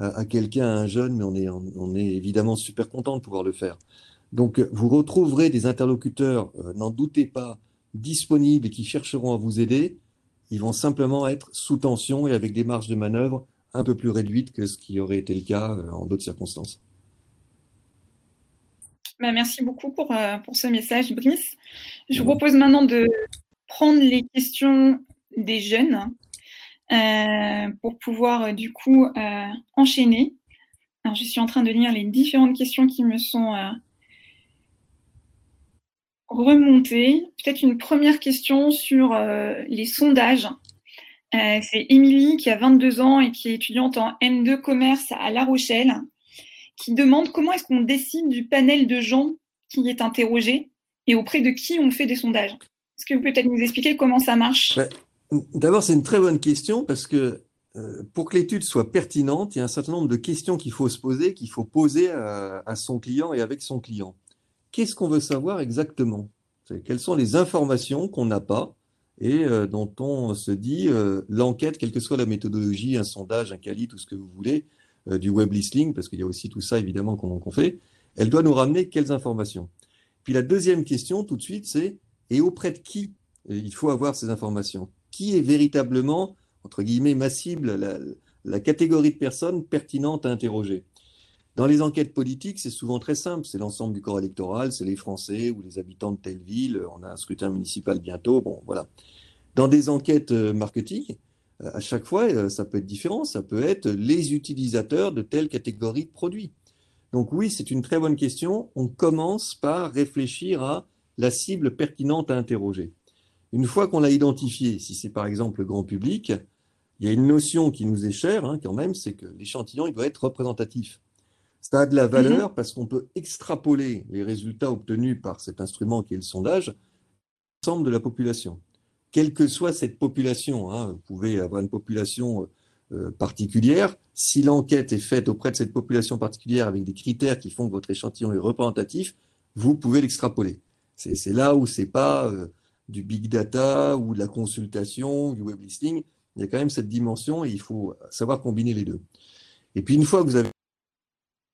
à, quelqu'un, à un jeune, mais on est, évidemment super content de pouvoir le faire. Donc, vous retrouverez des interlocuteurs, euh, n'en doutez pas, disponibles et qui chercheront à vous aider. Ils vont simplement être sous tension et avec des marges de manœuvre un peu plus réduites que ce qui aurait été le cas euh, en d'autres circonstances. Bah, merci beaucoup pour, euh, pour ce message, Brice. Je vous propose maintenant de prendre les questions des jeunes euh, pour pouvoir du coup euh, enchaîner. Alors, je suis en train de lire les différentes questions qui me sont remontées. Peut-être une première question sur les sondages. C'est Émilie qui a 22 ans et qui est étudiante en M2 commerce à La Rochelle, qui demande comment est-ce qu'on décide du panel de gens qui est interrogé et auprès de qui on fait des sondages. Est-ce que vous pouvez peut-être nous expliquer comment ça marche? D'abord, c'est une très bonne question parce que euh, pour que l'étude soit pertinente, il y a un certain nombre de questions qu'il faut se poser, qu'il faut poser à, son client et avec son client. Qu'est-ce qu'on veut savoir exactement? Quelles sont les informations qu'on n'a pas? Et euh, dont on se dit euh, l'enquête, quelle que soit la méthodologie, un sondage, un quali, tout ce que vous voulez, du web listing, parce qu'il y a aussi tout ça évidemment qu'on fait, elle doit nous ramener quelles informations? Puis la deuxième question tout de suite, c'est et auprès de qui il faut avoir ces informations? Qui est véritablement, entre guillemets, ma cible, la, catégorie de personnes pertinentes à interroger? Dans les enquêtes politiques, c'est souvent très simple. C'est l'ensemble du corps électoral, c'est les Français ou les habitants de telle ville. On a un scrutin municipal bientôt. Bon, voilà. Dans des enquêtes euh, marketing, euh, à chaque fois, euh, ça peut être différent. Ça peut être les utilisateurs de telle catégorie de produits. Donc oui, c'est une très bonne question. On commence par réfléchir à la cible pertinente à interroger. Une fois qu'on l'a identifié, si c'est par exemple le grand public, il y a une notion qui nous est chère hein, quand même, c'est que l'échantillon il doit être représentatif. Ça a de la valeur mhm. parce qu'on peut extrapoler les résultats obtenus par cet instrument qui est le sondage l'ensemble de la population. Quelle que soit cette population, hein, vous pouvez avoir une population euh, particulière, si l'enquête est faite auprès de cette population particulière avec des critères qui font que votre échantillon est représentatif, vous pouvez l'extrapoler. C'est là où c'est pas euh, du big data ou de la consultation, du web listing, il y a quand même cette dimension et il faut savoir combiner les deux. Et puis une fois que vous avez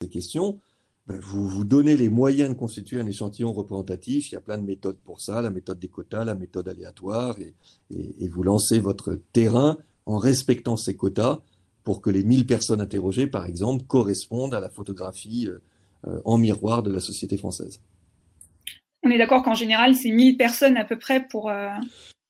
ces questions, ben, vous vous donnez les moyens de constituer un échantillon représentatif. Il y a plein de méthodes pour ça, la méthode des quotas, la méthode aléatoire, et, vous lancez votre terrain en respectant ces quotas pour que les 1000 personnes interrogées, par exemple, correspondent à la photographie euh, en miroir de la société française on est d'accord qu'en général, c'est 1000 personnes à peu près pour, euh,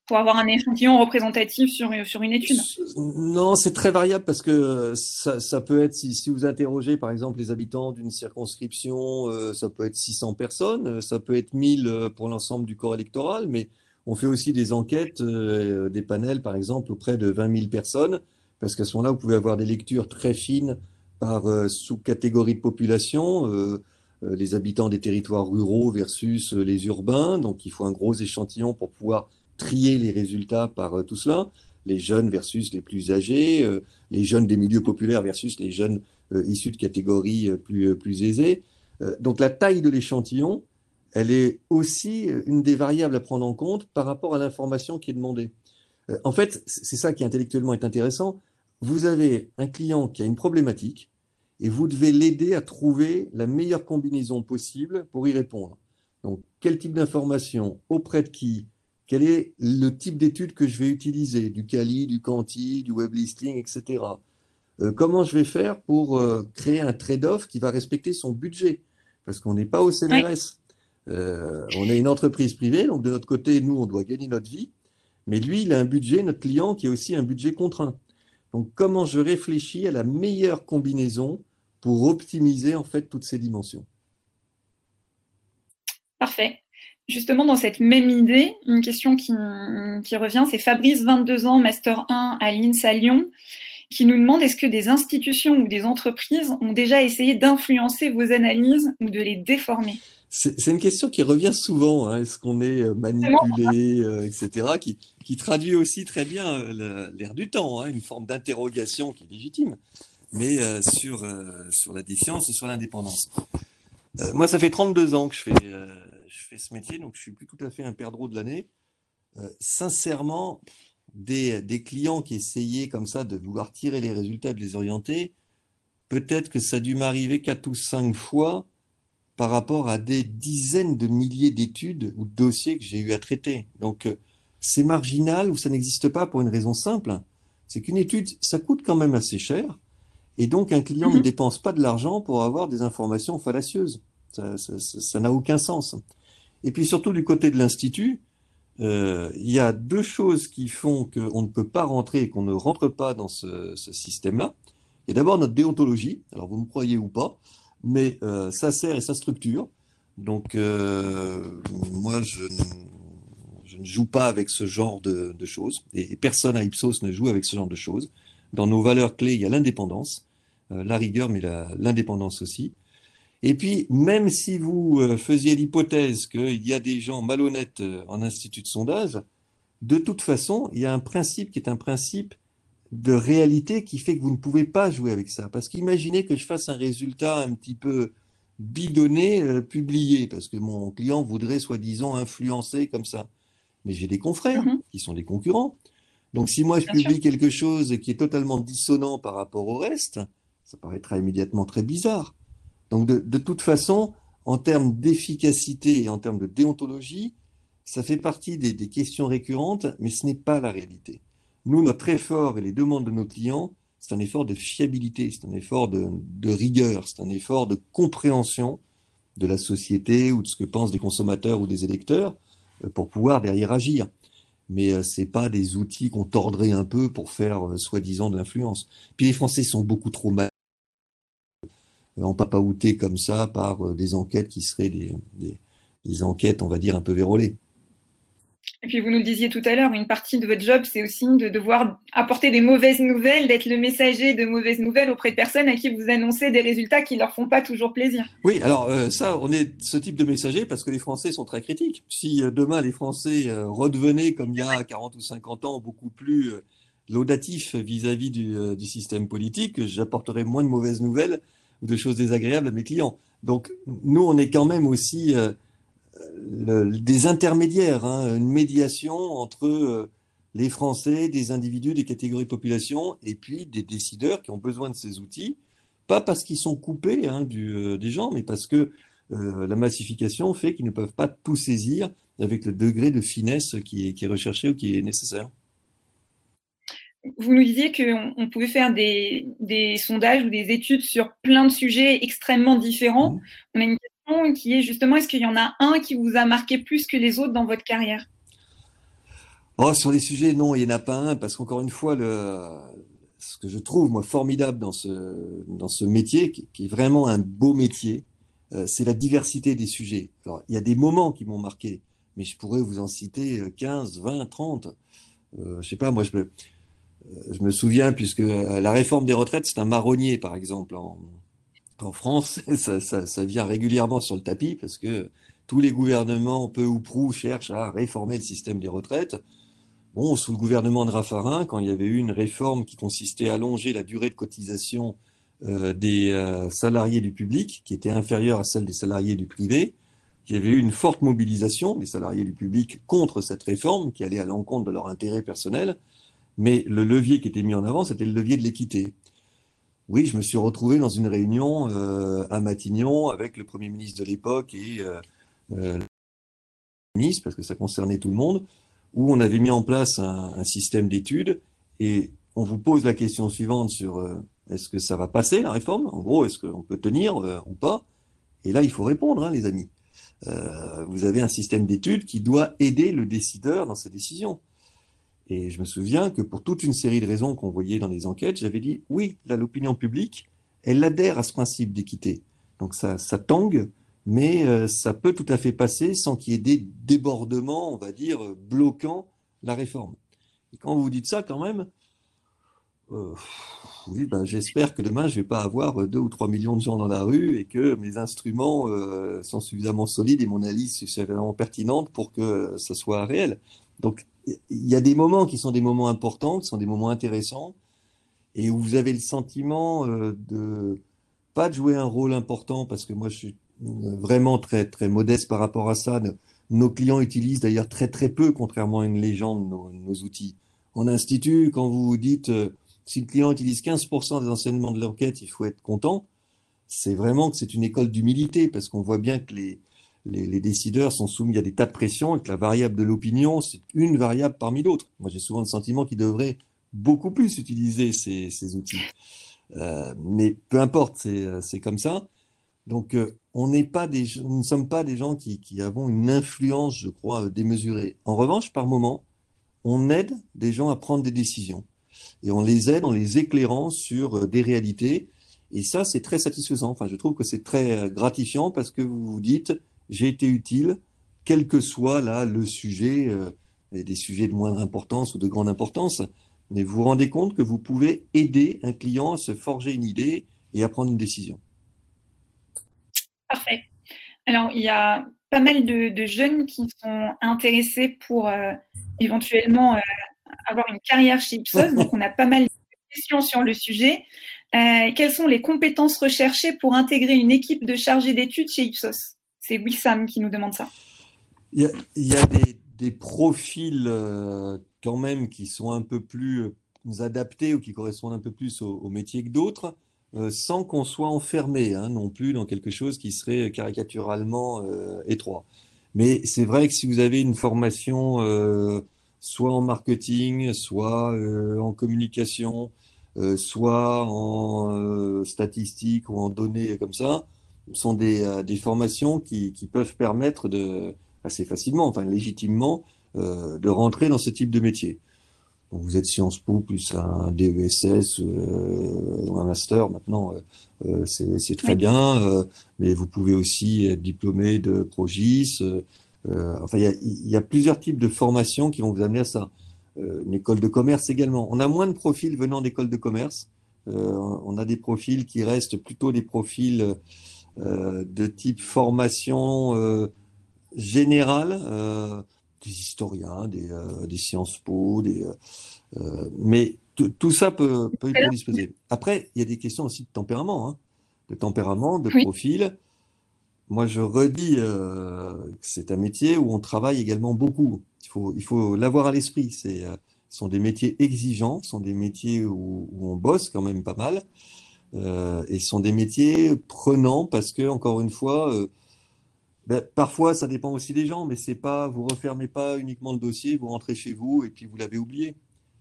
pour avoir un échantillon représentatif sur, sur une étude. Non, c'est très variable parce que ça, ça peut être, si, vous interrogez par exemple les habitants d'une circonscription, euh, ça peut être 600 personnes, ça peut être 1000 pour l'ensemble du corps électoral, mais on fait aussi des enquêtes, euh, des panels par exemple auprès de 20 000 personnes, parce qu'à ce moment-là, vous pouvez avoir des lectures très fines par sous-catégorie de population euh, les habitants des territoires ruraux versus euh, les urbains. Donc il faut un gros échantillon pour pouvoir trier les résultats par euh, tout cela. Les jeunes versus les plus âgés, les jeunes des milieux populaires versus les jeunes issus de catégories plus, plus aisées. Donc la taille de l'échantillon, elle est aussi une des variables à prendre en compte par rapport à l'information qui est demandée. En fait, c'est ça qui intellectuellement est intéressant. Vous avez un client qui a une problématique, et vous devez l'aider à trouver la meilleure combinaison possible pour y répondre. Donc, quel type d'information, auprès de qui, quel est le type d'étude que je vais utiliser, du Cali, du Canti, du web listing, etc. Euh, comment je vais faire pour euh, créer un trade-off qui va respecter son budget? Parce qu'on n'est pas au CNRS. Euh, on est une entreprise privée, donc de notre côté, nous, on doit gagner notre vie. Mais lui, il a un budget, notre client, qui a aussi un budget contraint. Donc, comment je réfléchis à la meilleure combinaison pour optimiser en fait toutes ces dimensions? Parfait. Justement, dans cette même idée, une question qui, revient, c'est Fabrice, 22 ans, Master 1 à l'INSA Lyon, qui nous demande est-ce que des institutions ou des entreprises ont déjà essayé d'influencer vos analyses ou de les déformer? C'est une question qui revient souvent. Hein. Est-ce qu'on est euh, manipulé, euh, etc., qui, traduit aussi très bien euh, l'air du temps, hein, une forme d'interrogation qui est légitime, mais sur, sur la défiance et sur l'indépendance. moi, ça fait 32 ans que je fais, je fais ce métier, donc je suis plus tout à fait un perdreau de l'année. sincèrement, des, des, clients qui essayaient comme ça de vouloir tirer les résultats, de les orienter, peut-être que ça a dû m'arriver quatre ou cinq fois par rapport à des dizaines de milliers d'études ou de dossiers que j'ai eu à traiter. Donc, euh, c'est marginal ou ça n'existe pas pour une raison simple, c'est qu'une étude, ça coûte quand même assez cher, et donc un client ne mhm. dépense pas de l'argent pour avoir des informations fallacieuses. Ça n'a aucun sens. Et puis surtout du côté de l'Institut, euh, il y a deux choses qui font qu'on ne peut pas rentrer et qu'on ne rentre pas dans ce, système-là. Il y a d'abord notre déontologie, alors vous me croyez ou pas, mais euh, ça sert et ça structure. Donc, euh, moi, je, ne joue pas avec ce genre de, choses, et, personne à Ipsos ne joue avec ce genre de choses. Dans nos valeurs clés, il y a l'indépendance, la rigueur, mais l'indépendance aussi. Et puis, même si vous faisiez l'hypothèse qu'il y a des gens malhonnêtes en institut de sondage, de toute façon, il y a un principe qui est un principe de réalité qui fait que vous ne pouvez pas jouer avec ça. Parce qu'imaginez que je fasse un résultat un petit peu bidonné, euh, publié, parce que mon client voudrait soi-disant influencer comme ça. Mais j'ai des confrères mhm. qui sont des concurrents. Donc si moi je publie quelque chose qui est totalement dissonant par rapport au reste, ça paraîtra immédiatement très bizarre. Donc de, toute façon, en termes d'efficacité et en termes de déontologie, ça fait partie des questions récurrentes, mais ce n'est pas la réalité. Nous, notre effort et les demandes de nos clients, c'est un effort de fiabilité, c'est un effort de, rigueur, c'est un effort de compréhension de la société ou de ce que pensent des consommateurs ou des électeurs euh, pour pouvoir derrière agir. Mais euh, ce n'est pas des outils qu'on tordrait un peu pour faire euh, soi-disant de l'influence. Puis les Français sont beaucoup trop mal en papaouté comme ça par des enquêtes qui seraient des, des enquêtes, on va dire, un peu vérolées. Et puis vous nous le disiez tout à l'heure, une partie de votre job, c'est aussi de devoir apporter des mauvaises nouvelles, d'être le messager de mauvaises nouvelles auprès de personnes à qui vous annoncez des résultats qui leur font pas toujours plaisir. Oui, alors euh, ça, on est ce type de messager parce que les Français sont très critiques. Si euh, demain les Français euh, redevenaient comme il y a 40 ou 50 ans beaucoup plus laudatifs vis-à-vis du, du, système politique, j'apporterais moins de mauvaises nouvelles de choses désagréables à mes clients. Donc nous, on est quand même aussi des intermédiaires, hein, une médiation entre euh, les Français, des individus, des catégories de population, et puis des décideurs qui ont besoin de ces outils, pas parce qu'ils sont coupés hein, du, euh, des gens, mais parce que euh, la massification fait qu'ils ne peuvent pas tout saisir avec le degré de finesse qui est recherché ou qui est nécessaire. Vous nous disiez qu'on pouvait faire des, des, sondages ou des études sur plein de sujets extrêmement différents. Mmh. On a une qui est justement, est-ce qu'il y en a un qui vous a marqué plus que les autres dans votre carrière? Oh, Sur les sujets, non, il n'y en a pas un, parce qu'encore une fois, le, ce que je trouve moi formidable dans ce, dans ce métier, qui, est vraiment un beau métier, euh, c'est la diversité des sujets. Alors, il y a des moments qui m'ont marqué, mais je pourrais vous en citer 15, 20, 30. Euh, je sais pas, moi, je euh, je me souviens, puisque la réforme des retraites, c'est un marronnier, par exemple, en, en France, ça, vient régulièrement sur le tapis parce que tous les gouvernements, peu ou prou, cherchent à réformer le système des retraites. Bon, sous le gouvernement de Raffarin, quand il y avait eu une réforme qui consistait à allonger la durée de cotisation euh, des euh, salariés du public, qui était inférieure à celle des salariés du privé, il y avait eu une forte mobilisation des salariés du public contre cette réforme qui allait à l'encontre de leur intérêt personnel. Mais le levier qui était mis en avant, c'était le levier de l'équité. Oui, je me suis retrouvé dans une réunion euh, à Matignon avec le Premier ministre de l'époque et euh, euh, le ministre, parce que ça concernait tout le monde, où on avait mis en place un, système d'études et on vous pose la question suivante sur est-ce que ça va passer la réforme? En gros, est-ce qu'on peut tenir ou pas? Et là, il faut répondre, hein, les amis. vous avez un système d'études qui doit aider le décideur dans ses décisions. Et je me souviens que pour toute une série de raisons qu'on voyait dans les enquêtes, j'avais dit oui, l'opinion publique, elle adhère à ce principe d'équité. Donc ça, ça tangue, mais euh, ça peut tout à fait passer sans qu'il y ait des débordements, on va dire, bloquant la réforme. Et quand vous dites ça, quand même, euh, oui, ben, j'espère que demain, je ne vais pas avoir 2 ou 3 millions de gens dans la rue et que mes instruments euh, sont suffisamment solides et mon analyse suffisamment pertinente pour que ça soit réel. Donc, il y a des moments qui sont des moments importants, qui sont des moments intéressants, et où vous avez le sentiment euh, de pas de jouer un rôle important, parce que moi, je suis vraiment très, très modeste par rapport à ça. Nos clients utilisent d'ailleurs très, très peu, contrairement à une légende, nos, nos outils. En institut, quand vous vous dites si le client utilise 15% des enseignements de l'enquête, il faut être content. C'est vraiment que c'est une école d'humilité parce qu'on voit bien que les, les, décideurs sont soumis à des tas de pressions et que la variable de l'opinion, c'est une variable parmi d'autres. Moi, j'ai souvent le sentiment qu'ils devraient beaucoup plus utiliser ces, outils. Euh, mais peu importe, c'est comme ça. Donc, euh, on pas des, nous ne sommes pas des gens qui, qui avons une influence, je crois, démesurée. En revanche, par moment, on aide des gens à prendre des décisions et on les aide en les éclairant sur euh, des réalités. Et ça, c'est très satisfaisant. Enfin, je trouve que c'est très euh, gratifiant parce que vous vous dites, j'ai été utile, quel que soit là le sujet, euh, des sujets de moindre importance ou de grande importance, mais vous vous rendez compte que vous pouvez aider un client à se forger une idée et à prendre une décision. Parfait. Alors, il y a pas mal de, jeunes qui sont intéressés pour éventuellement avoir une carrière chez Ipsos, donc on a pas mal de questions sur le sujet. Euh, quelles sont les compétences recherchées pour intégrer une équipe de chargés d'études chez Ipsos? C'est Wissam qui nous demande ça. Il y a, des, profils euh, quand même qui sont un peu plus euh, adaptés ou qui correspondent un peu plus au, métier que d'autres, sans qu'on soit enfermé hein, non plus dans quelque chose qui serait caricaturalement étroit. Mais c'est vrai que si vous avez une formation soit en marketing, soit euh, en communication, euh, soit en euh, statistiques ou en données comme ça, sont des, des formations qui, qui, peuvent permettre de, assez facilement, enfin légitimement, de rentrer dans ce type de métier. Donc vous êtes Sciences Po plus un DESS ou un master maintenant, c'est très bien, mais vous pouvez aussi être diplômé de Progis, euh, enfin, il y, a, plusieurs types de formations qui vont vous amener à ça. Euh, une école de commerce également. On a moins de profils venant d'écoles de commerce. Euh, on a des profils qui restent plutôt des profils de type formation générale, des historiens, des, des Sciences Po, des, mais tout ça peut, peut être disposé. Après, il y a des questions aussi de tempérament, hein, de tempérament, de profil. Moi, je redis euh, que c'est un métier où on travaille également beaucoup. Il faut, il faut l'avoir à l'esprit. C'est, euh, ce sont des métiers exigeants, ce sont des métiers où, on bosse quand même pas mal, euh, et ce sont des métiers prenants parce que, encore une fois, ben, parfois ça dépend aussi des gens, mais c'est pas, vous refermez pas uniquement le dossier, vous rentrez chez vous et puis vous l'avez oublié.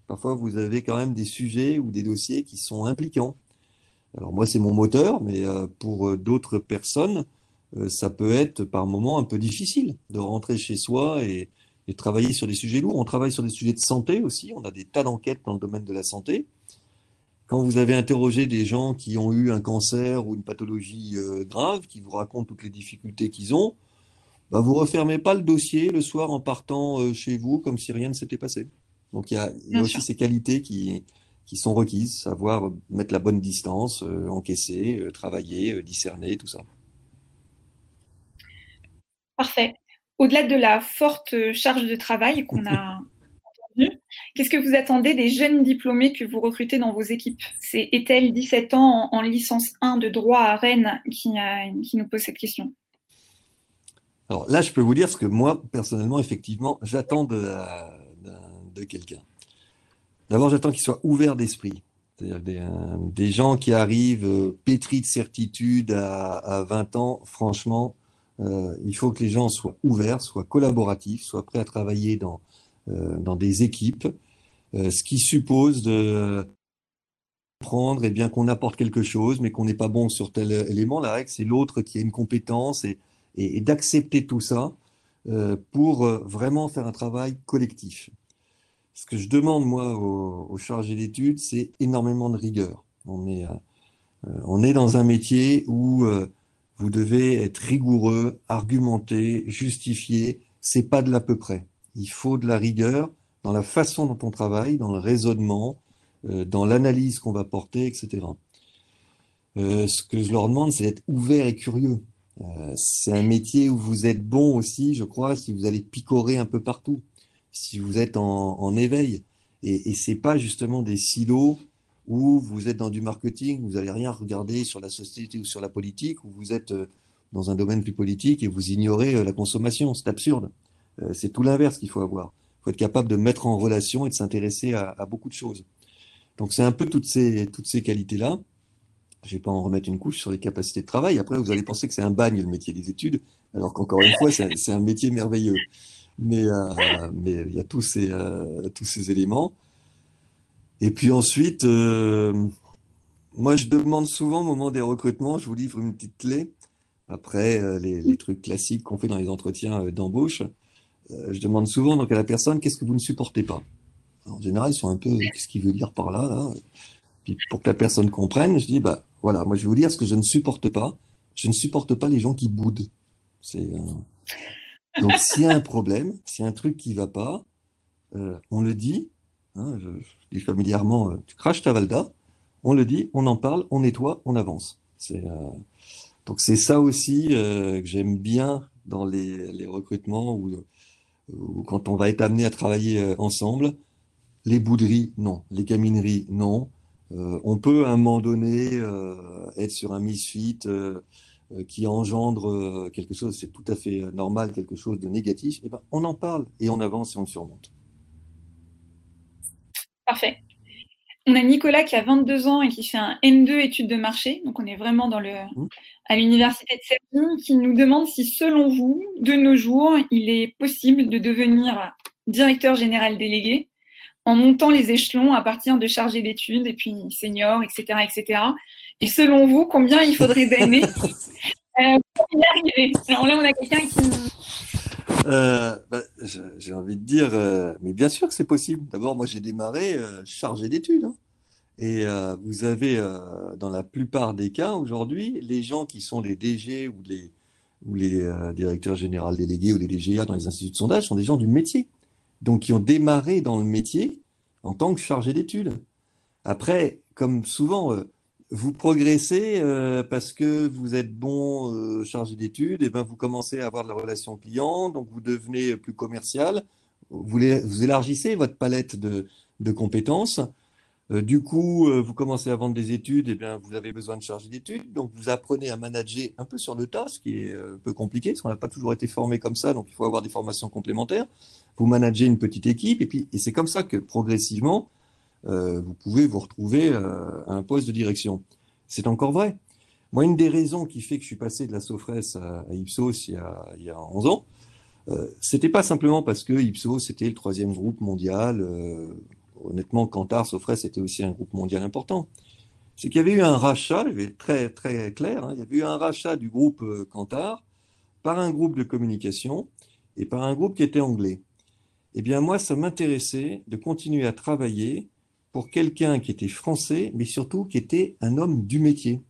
Parfois, vous avez quand même des sujets ou des dossiers qui sont impliquants. Alors moi, c'est mon moteur, mais pour d'autres personnes, euh, ça peut être par moments un peu difficile de rentrer chez soi et, travailler sur des sujets lourds. On travaille sur des sujets de santé aussi. On a des tas d'enquêtes dans le domaine de la santé. Quand vous avez interrogé des gens qui ont eu un cancer ou une pathologie euh, grave, qui vous racontent toutes les difficultés qu'ils ont, bah, vous refermez pas le dossier le soir en partant euh, chez vous comme si rien ne s'était passé. Donc il y a, aussi ces qualités qui, qui sont requises, savoir mettre la bonne distance, encaisser, travailler, discerner, tout ça. Parfait. Au-delà de la forte charge de travail qu'on a qu'est-ce que vous attendez des jeunes diplômés que vous recrutez dans vos équipes? C'est Ethel, 17 ans, en, licence 1 de droit à Rennes, qui, nous pose cette question. Alors là, je peux vous dire ce que moi, personnellement, effectivement, j'attends de, quelqu'un. D'abord, j'attends qu'il soit ouvert d'esprit. C'est-à-dire des, gens qui arrivent euh, pétris de certitude à, à 20 ans, franchement, euh, il faut que les gens soient ouverts, soient collaboratifs, soient prêts à travailler dans, euh, dans des équipes, euh, ce qui suppose de prendre et bien qu'on apporte quelque chose, mais qu'on n'est pas bon sur tel élément. La règle, c'est l'autre qui a une compétence et, d'accepter tout ça pour vraiment faire un travail collectif. Ce que je demande, moi, aux, chargés d'études, c'est énormément de rigueur. On est on est dans un métier où vous devez être rigoureux, argumenter, justifier. C'est pas de l'à peu près. Il faut de la rigueur dans la façon dont on travaille, dans le raisonnement, dans l'analyse qu'on va porter, etc. ce que je leur demande, c'est d'être ouvert et curieux. Euh, c'est un métier où vous êtes bon aussi, je crois, si vous allez picorer un peu partout, si vous êtes en, éveil. Et, et c'est pas justement des silos où vous êtes dans du marketing, vous n'allez rien regarder sur la société ou sur la politique, où vous êtes euh, dans un domaine plus politique et vous ignorez euh, la consommation. C'est absurde. C'est tout l'inverse qu'il faut avoir. Il faut être capable de mettre en relation et de s'intéresser à, beaucoup de choses. Donc c'est un peu toutes ces, toutes ces qualités-là. Je ne vais pas en remettre une couche sur les capacités de travail. Après, vous allez penser que c'est un bagne, le métier des études, alors qu'encore une fois, c'est un métier merveilleux. Mais, euh, mais il y a tous ces, euh, tous ces éléments. Et puis ensuite, euh, moi, je demande souvent au moment des recrutements, je vous livre une petite clé. Après, les, les, trucs classiques qu'on fait dans les entretiens d'embauche, je demande souvent donc, à la personne qu'est-ce que vous ne supportez pas? en général, ils sont un peu qu'est-ce qu'il veut dire par là, là? Puis pour que la personne comprenne, je dis bah voilà, moi je vais vous dire ce que je ne supporte pas. Je ne supporte pas les gens qui boudent. C'est euh, donc s'il y a un problème, s'il y a un truc qui va pas, euh, on le dit. Hein, je, dis familièrement, euh, tu craches ta valda. On le dit, on en parle, on nettoie, on avance. C'est donc c'est ça aussi que j'aime bien dans les, les recrutements ou, quand on va être amené à travailler ensemble. Les bouderies, non. Les camineries, non. Euh, on peut à un moment donné euh, être sur un misfit euh, qui engendre quelque chose, c'est tout à fait normal, quelque chose de négatif, eh ben, on en parle et on avance et on le surmonte. Parfait. On a Nicolas qui a 22 ans et qui fait un N2 études de marché, donc on est vraiment dans le, mmh. à l'université de Cergy, qui nous demande si, selon vous, de nos jours, il est possible de devenir directeur général délégué en montant les échelons à partir de chargé d'études et puis senior, etc., etc. Et selon vous, combien il faudrait d'années euh, pour y arriver? Alors là, on a quelqu'un qui... Euh, bah, j'ai envie de dire, euh, mais bien sûr que c'est possible. D'abord, moi, j'ai démarré chargé d'études. Hein. Et vous avez, dans la plupart des cas aujourd'hui, les gens qui sont les DG ou les, ou les directeurs généraux délégués ou les DGA dans les instituts de sondage sont des gens du métier donc qui ont démarré dans le métier en tant que chargé d'études. Après, comme souvent, euh, vous progressez euh, parce que vous êtes bon euh, chargé d'études, et ben vous commencez à avoir de la relation client, donc vous devenez plus commercial, vous, élargissez votre palette de, compétences. du coup, vous commencez à vendre des études, et bien vous avez besoin de chargé d'études, donc vous apprenez à manager un peu sur le tas, ce qui est un peu compliqué, parce qu'on n'a pas toujours été formé comme ça, donc il faut avoir des formations complémentaires vous managez une petite équipe, et puis et c'est comme ça que progressivement, euh, vous pouvez vous retrouver euh, à un poste de direction. C'est encore vrai. Moi, une des raisons qui fait que je suis passé de la Sofres à, Ipsos il y, a, il y a 11 ans, euh, c'était pas simplement parce que Ipsos c'était le troisième groupe mondial. Euh, honnêtement, Kantar, Sofres c'était aussi un groupe mondial important. C'est qu'il y avait eu un rachat, je vais être très très clair, hein, il y avait eu un rachat du groupe Kantar par un groupe de communication et par un groupe qui était anglais eh bien moi, ça m'intéressait de continuer à travailler pour quelqu'un qui était français, mais surtout qui était un homme du métier.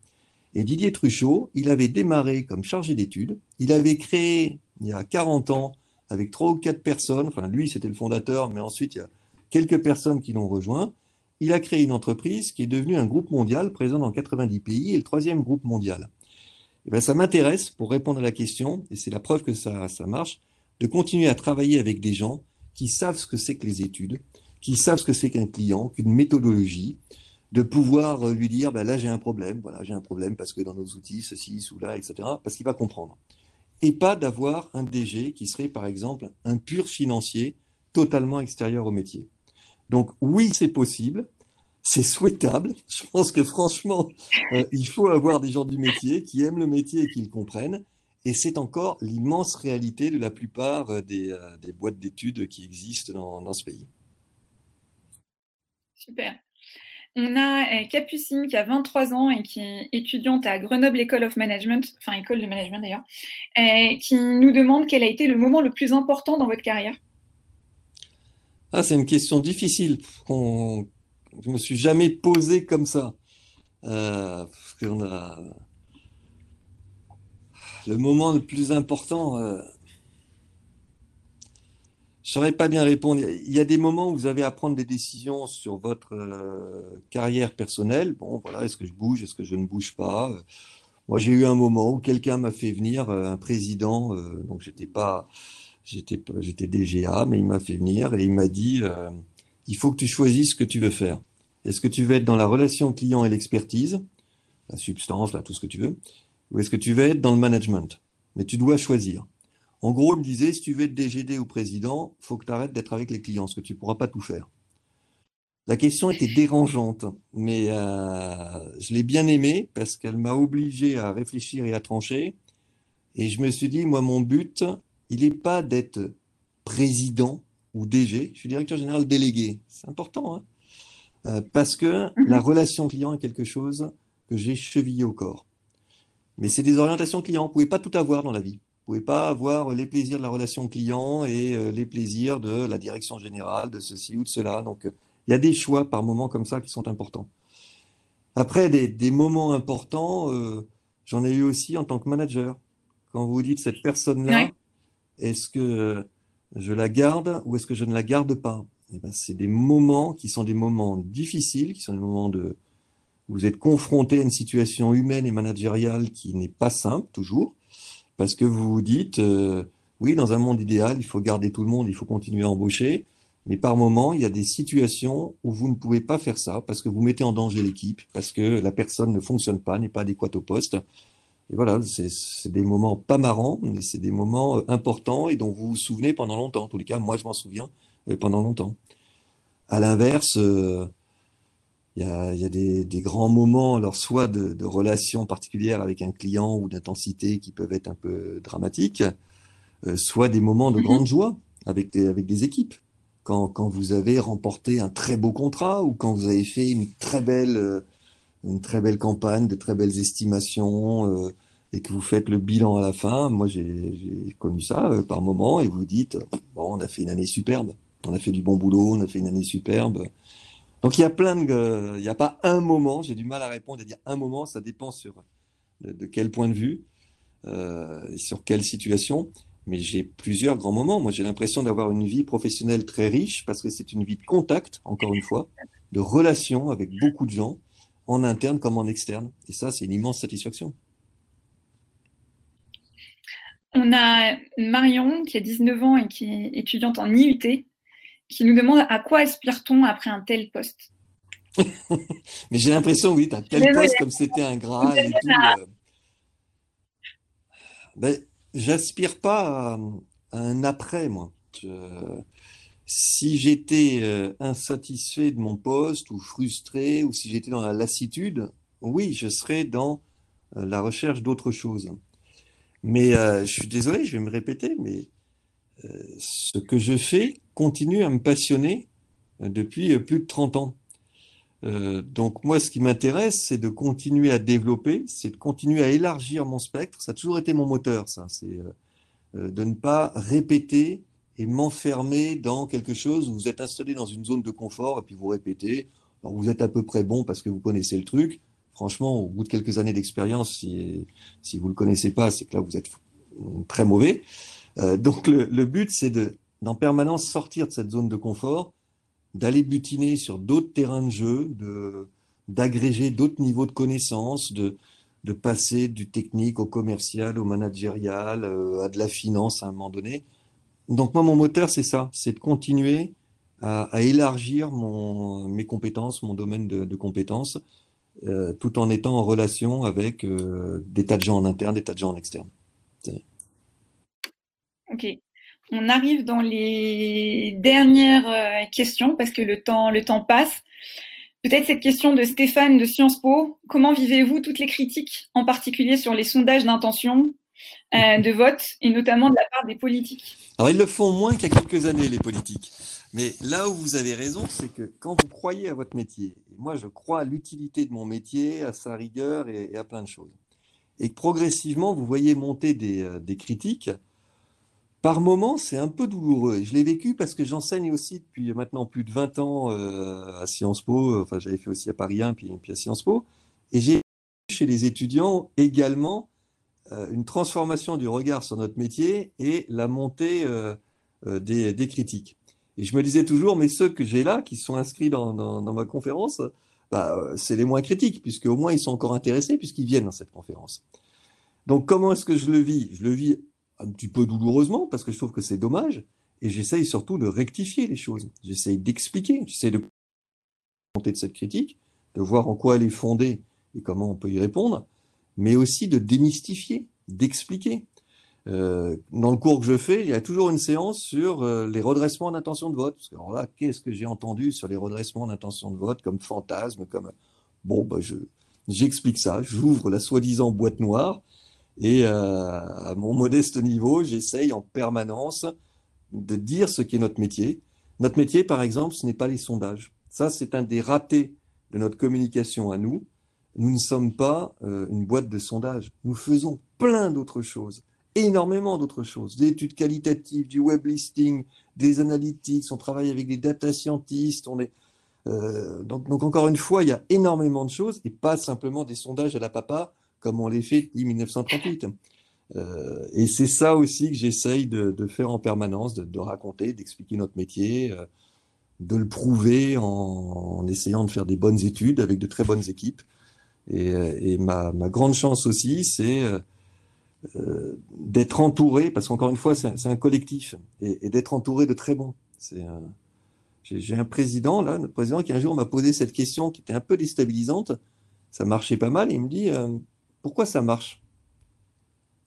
Et Didier Truchot, il avait démarré comme chargé d'études. Il avait créé, il y a 40 ans, avec trois ou quatre personnes, enfin lui c'était le fondateur, mais ensuite il y a quelques personnes qui l'ont rejoint. Il a créé une entreprise qui est devenue un groupe mondial présent dans 90 pays et le troisième groupe mondial. Et eh bien, ça m'intéresse pour répondre à la question, et c'est la preuve que ça, ça marche, de continuer à travailler avec des gens qui savent ce que c'est que les études, qui savent ce que c'est qu'un client, qu'une méthodologie, de pouvoir euh, lui dire, ben là j'ai un problème, voilà, j'ai un problème parce que dans nos outils, ceci, là, etc., parce qu'il va comprendre. Et pas d'avoir un DG qui serait, par exemple, un pur financier totalement extérieur au métier. Donc oui, c'est possible, c'est souhaitable. Je pense que franchement, euh, il faut avoir des gens du métier qui aiment le métier et qui le comprennent. Et c'est encore l'immense réalité de la plupart euh, des, boîtes d'études qui existent dans, ce pays. Super. On a euh, Capucine qui a 23 ans et qui est étudiante à Grenoble École of Management, enfin école de management d'ailleurs, qui nous demande quel a été le moment le plus important dans votre carrière. Ah, c'est une question difficile. je ne me suis jamais posé comme ça. Euh. Le moment le plus important, euh, je ne saurais pas bien répondre. Il y a des moments où vous avez à prendre des décisions sur votre euh, carrière personnelle. Bon, voilà, est-ce que je bouge, est-ce que je ne bouge pas? Moi, j'ai eu un moment où quelqu'un m'a fait venir, un président, donc j'étais pas, j'étais, j'étais DGA, mais il m'a fait venir et il m'a dit, il faut que tu choisisses ce que tu veux faire. Est-ce que tu veux être dans la relation client et l'expertise, la substance, là, tout ce que tu veux, ou est-ce que tu veux être dans le management? Mais tu dois choisir. En gros, il me disait, si tu veux être DGD ou président, il faut que tu arrêtes d'être avec les clients, parce que tu ne pourras pas tout faire. La question était dérangeante, mais euh, je l'ai bien aimée parce qu'elle m'a obligé à réfléchir et à trancher. Et je me suis dit, moi, mon but, il n'est pas d'être président ou DG, je suis directeur général délégué. C'est important. Hein euh, parce que mhm. la relation client est quelque chose que j'ai chevillé au corps. Mais c'est des orientations clients. Vous ne pouvez pas tout avoir dans la vie. Vous ne pouvez pas avoir les plaisirs de la relation client et euh, les plaisirs de la direction générale, de ceci ou de cela. Donc, euh, il y a des choix par moments comme ça qui sont importants. Après, des, moments importants, j'en ai eu aussi en tant que manager. Quand vous dites cette personne-là, est-ce que je la garde ou est-ce que je ne la garde pas? Eh ben, c'est des moments qui sont des moments difficiles, qui sont des moments de vous êtes confronté à une situation humaine et managériale qui n'est pas simple toujours, parce que vous vous dites, euh, oui, dans un monde idéal, il faut garder tout le monde, il faut continuer à embaucher, mais par moment, il y a des situations où vous ne pouvez pas faire ça, parce que vous mettez en danger l'équipe, parce que la personne ne fonctionne pas, n'est pas adéquate au poste. Et voilà, c'est des moments pas marrants, mais c'est des moments euh, importants et dont vous vous souvenez pendant longtemps. En tous les cas, moi, je m'en souviens pendant longtemps. À l'inverse, euh, il y a, des, grands moments, alors soit de, relations particulières avec un client ou d'intensité qui peuvent être un peu dramatiques, euh, soit des moments de mhm. grande joie avec des, avec des équipes. Quand, quand, vous avez remporté un très beau contrat ou quand vous avez fait une très belle, euh, une très belle campagne, de très belles estimations et que vous faites le bilan à la fin. Moi, j'ai connu ça par moment et vous dites, bon, on a fait une année superbe on a fait du bon boulot, on a fait une année superbe. Donc il y a plein de, il n'y a pas un moment. J'ai du mal à répondre et dire un moment. Ça dépend sur de, quel point de vue, euh, sur quelle situation. Mais j'ai plusieurs grands moments. Moi, j'ai l'impression d'avoir une vie professionnelle très riche parce que c'est une vie de contact, encore une fois, de relation avec beaucoup de gens, en interne comme en externe. Et ça, c'est une immense satisfaction. On a Marion qui a 19 ans et qui est étudiante en IUT qui nous demande à quoi aspire-t-on après un tel poste Mais j'ai l'impression, oui, un tel poste comme c'était un Graal et tout. Euh... Ben, j'aspire pas à, un après, moi. Si j'étais euh, insatisfait de mon poste ou frustré ou si j'étais dans la lassitude, oui, je serais dans euh, la recherche d'autre chose. Mais euh, je suis désolé, je vais me répéter, mais ce que je fais continue à me passionner euh, depuis euh, plus de 30 ans. Euh, donc moi, ce qui m'intéresse, c'est de continuer à développer, c'est de continuer à élargir mon spectre. Ça a toujours été mon moteur, ça. C'est de ne pas répéter et m'enfermer dans quelque chose où vous êtes installé dans une zone de confort et puis vous répétez. vous êtes à peu près bon parce que vous connaissez le truc. Franchement, au bout de quelques années d'expérience, si, vous ne le connaissez pas, c'est que là, vous êtes très mauvais. Donc le, but, c'est de d'en permanence sortir de cette zone de confort, d'aller butiner sur d'autres terrains de jeu, de d'agréger d'autres niveaux de connaissances, de, de passer du technique au commercial, au managérial, euh, à de la finance à un moment donné. Donc moi, mon moteur, c'est ça, c'est de continuer à, élargir mon, mes compétences, mon domaine de, compétences, euh, tout en étant en relation avec des tas de gens en interne, des tas de gens en externe. Ok. On arrive dans les dernières euh, questions parce que le temps, le temps passe. Peut-être cette question de Stéphane de Sciences Po. Comment vivez-vous toutes les critiques, en particulier sur les sondages d'intention euh, de vote et notamment de la part des politiques? Alors ils le font moins qu'il y a quelques années, les politiques. Mais là où vous avez raison, c'est que quand vous croyez à votre métier, moi je crois à l'utilité de mon métier, à sa rigueur et, à plein de choses, et que progressivement vous voyez monter des, euh, des critiques, par moments, c'est un peu douloureux. je l'ai vécu parce que j'enseigne aussi depuis maintenant plus de 20 ans euh, à Sciences Po. Enfin, j'avais fait aussi à Paris 1 puis, à Sciences Po. Et j'ai chez les étudiants également euh, une transformation du regard sur notre métier et la montée euh, des, critiques. Et je me disais toujours, mais ceux que j'ai là, qui sont inscrits dans, ma conférence, bah, c'est les moins critiques, puisque au moins ils sont encore intéressés, puisqu'ils viennent dans cette conférence. Donc comment est-ce que je le vis? Je le vis un petit peu douloureusement, parce que je trouve que c'est dommage, et j'essaye surtout de rectifier les choses. J'essaye d'expliquer, j'essaye de monter de cette critique, de voir en quoi elle est fondée et comment on peut y répondre, mais aussi de démystifier, d'expliquer. Euh, dans le cours que je fais, il y a toujours une séance sur euh, les redressements d'intention de vote. alors là, qu'est-ce que j'ai entendu sur les redressements d'intention de vote comme fantasme, comme bon, bah, je j'explique ça, j'ouvre la soi-disant boîte noire et euh, à mon modeste niveau, j'essaye en permanence de dire ce qu'est notre métier. Notre métier, par exemple, ce n'est pas les sondages. Ça, c'est un des ratés de notre communication à nous nous ne sommes pas euh, une boîte de sondage. Nous faisons plein d'autres choses, énormément d'autres choses, des études qualitatives, du web listing, des analytics, on travaille avec des data scientists, euh, donc, encore une fois, il y a énormément de choses et pas simplement des sondages à la papa comme on les fait depuis 1938. Euh, et c'est ça aussi que j'essaye de, faire en permanence, de, raconter, d'expliquer notre métier, euh, de le prouver en, essayant de faire des bonnes études avec de très bonnes équipes. Euh, et, ma, grande chance aussi, c'est euh, euh, d'être entouré, parce qu'encore une fois, c'est un, collectif, et, d'être entouré de très bons. J'ai un président, là, notre président, qui un jour m'a posé cette question qui était un peu déstabilisante. Ça marchait pas mal, et il me dit Pourquoi ça marche?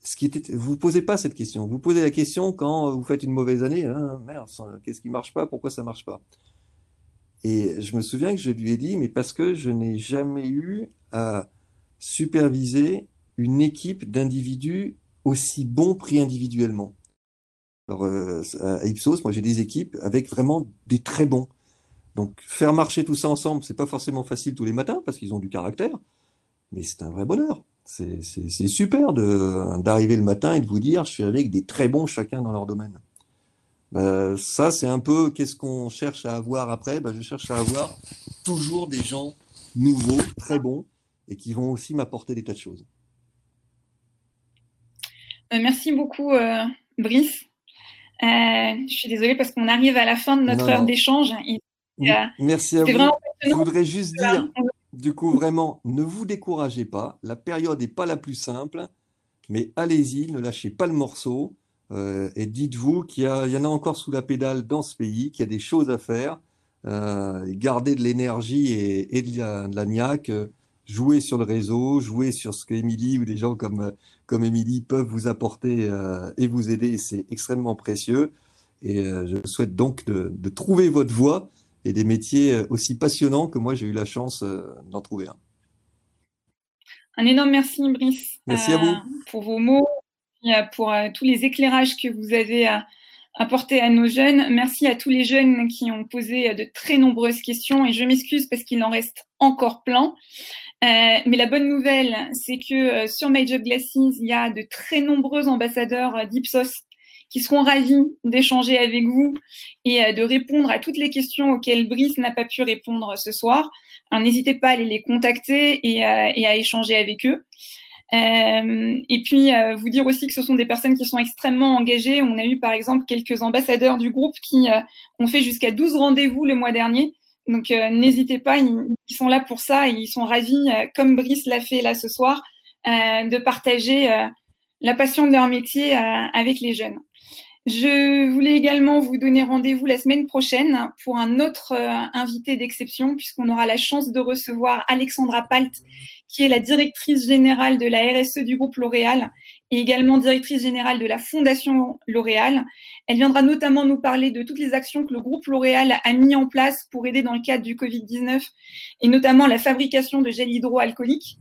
Ce qui était, Vous ne posez pas cette question. Vous posez la question quand vous faites une mauvaise année hein, Merde, qu'est-ce qui marche pas? Pourquoi ça marche pas? Et je me souviens que je lui ai dit, mais parce que je n'ai jamais eu à superviser une équipe d'individus aussi bons pris individuellement. Alors, euh, à Ipsos, moi j'ai des équipes avec vraiment des très bons. Donc, faire marcher tout ça ensemble, c'est pas forcément facile tous les matins parce qu'ils ont du caractère, mais c'est un vrai bonheur. C'est super d'arriver le matin et de vous dire, je suis avec des très bons chacun dans leur domaine. Ben, ça, c'est un peu qu'est-ce qu'on cherche à avoir après? Ben, je cherche à avoir toujours des gens nouveaux, très bons, et qui vont aussi m'apporter des tas de choses. Euh, merci beaucoup, euh, Brice. Euh, je suis désolée parce qu'on arrive à la fin de notre heure d'échange. merci à vous. Je voudrais juste dire, du coup, vraiment, ne vous découragez pas. La période n'est pas la plus simple, mais allez-y, ne lâchez pas le morceau. Euh, et dites-vous qu'il y, en a encore sous la pédale dans ce pays, qu'il y a des choses à faire. Euh, garder de l'énergie et, de la, de niaque, jouer sur le réseau, jouer sur ce qu'Émilie ou des gens comme, comme peuvent vous apporter euh, et vous aider. C'est extrêmement précieux. Et je souhaite donc de, de, trouver votre voie et des métiers aussi passionnants que moi j'ai eu la chance d'en trouver un. Un énorme merci, Brice. Merci à vous. Pour vos mots, euh, pour euh, tous les éclairages que vous avez euh, apportés à nos jeunes. Merci à tous les jeunes qui ont posé de très nombreuses questions et je m'excuse parce qu'il en reste encore plein. mais la bonne nouvelle, c'est que sur Major Glasses, il y a de très nombreux ambassadeurs d'Ipsos qui seront ravis d'échanger avec vous et de répondre à toutes les questions auxquelles Brice n'a pas pu répondre ce soir. N'hésitez pas à aller les contacter et, et à échanger avec eux. Euh, et puis, euh, vous dire aussi que ce sont des personnes qui sont extrêmement engagées. On a eu, par exemple, quelques ambassadeurs du groupe qui euh, ont fait jusqu'à 12 rendez-vous le mois dernier. Donc, n'hésitez pas, ils, sont là pour ça et ils sont ravis, comme Brice l'a fait là ce soir, de partager la passion de leur métier avec les jeunes. Je voulais également vous donner rendez-vous la semaine prochaine pour un autre invité d'exception, puisqu'on aura la chance de recevoir Alexandra Palt, qui est la directrice générale de la RSE du groupe L'Oréal et également directrice générale de la Fondation L'Oréal. Elle viendra notamment nous parler de toutes les actions que le groupe L'Oréal a mis en place pour aider dans le cadre du Covid-19 et notamment la fabrication de gel hydroalcoolique,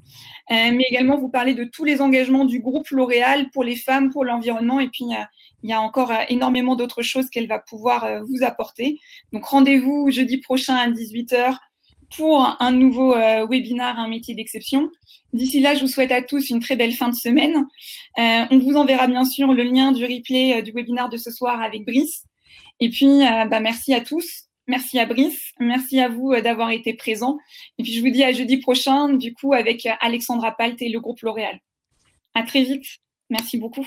euh, mais également vous parler de tous les engagements du groupe L'Oréal pour les femmes, pour l'environnement et puis euh, il y a encore euh, énormément d'autres choses qu'elle va pouvoir vous apporter. Donc rendez-vous jeudi prochain à 18h pour un nouveau euh, webinaire, un métier d'exception. D'ici là, je vous souhaite à tous une très belle fin de semaine. Euh, on vous enverra bien sûr le lien du replay euh, du webinaire de ce soir avec Brice. Et puis, bah, merci à tous Merci à Brice. Merci à vous d'avoir été présent. Et puis, je vous dis à jeudi prochain, du coup, avec Alexandra Palt et le groupe L'Oréal. À très vite. Merci beaucoup.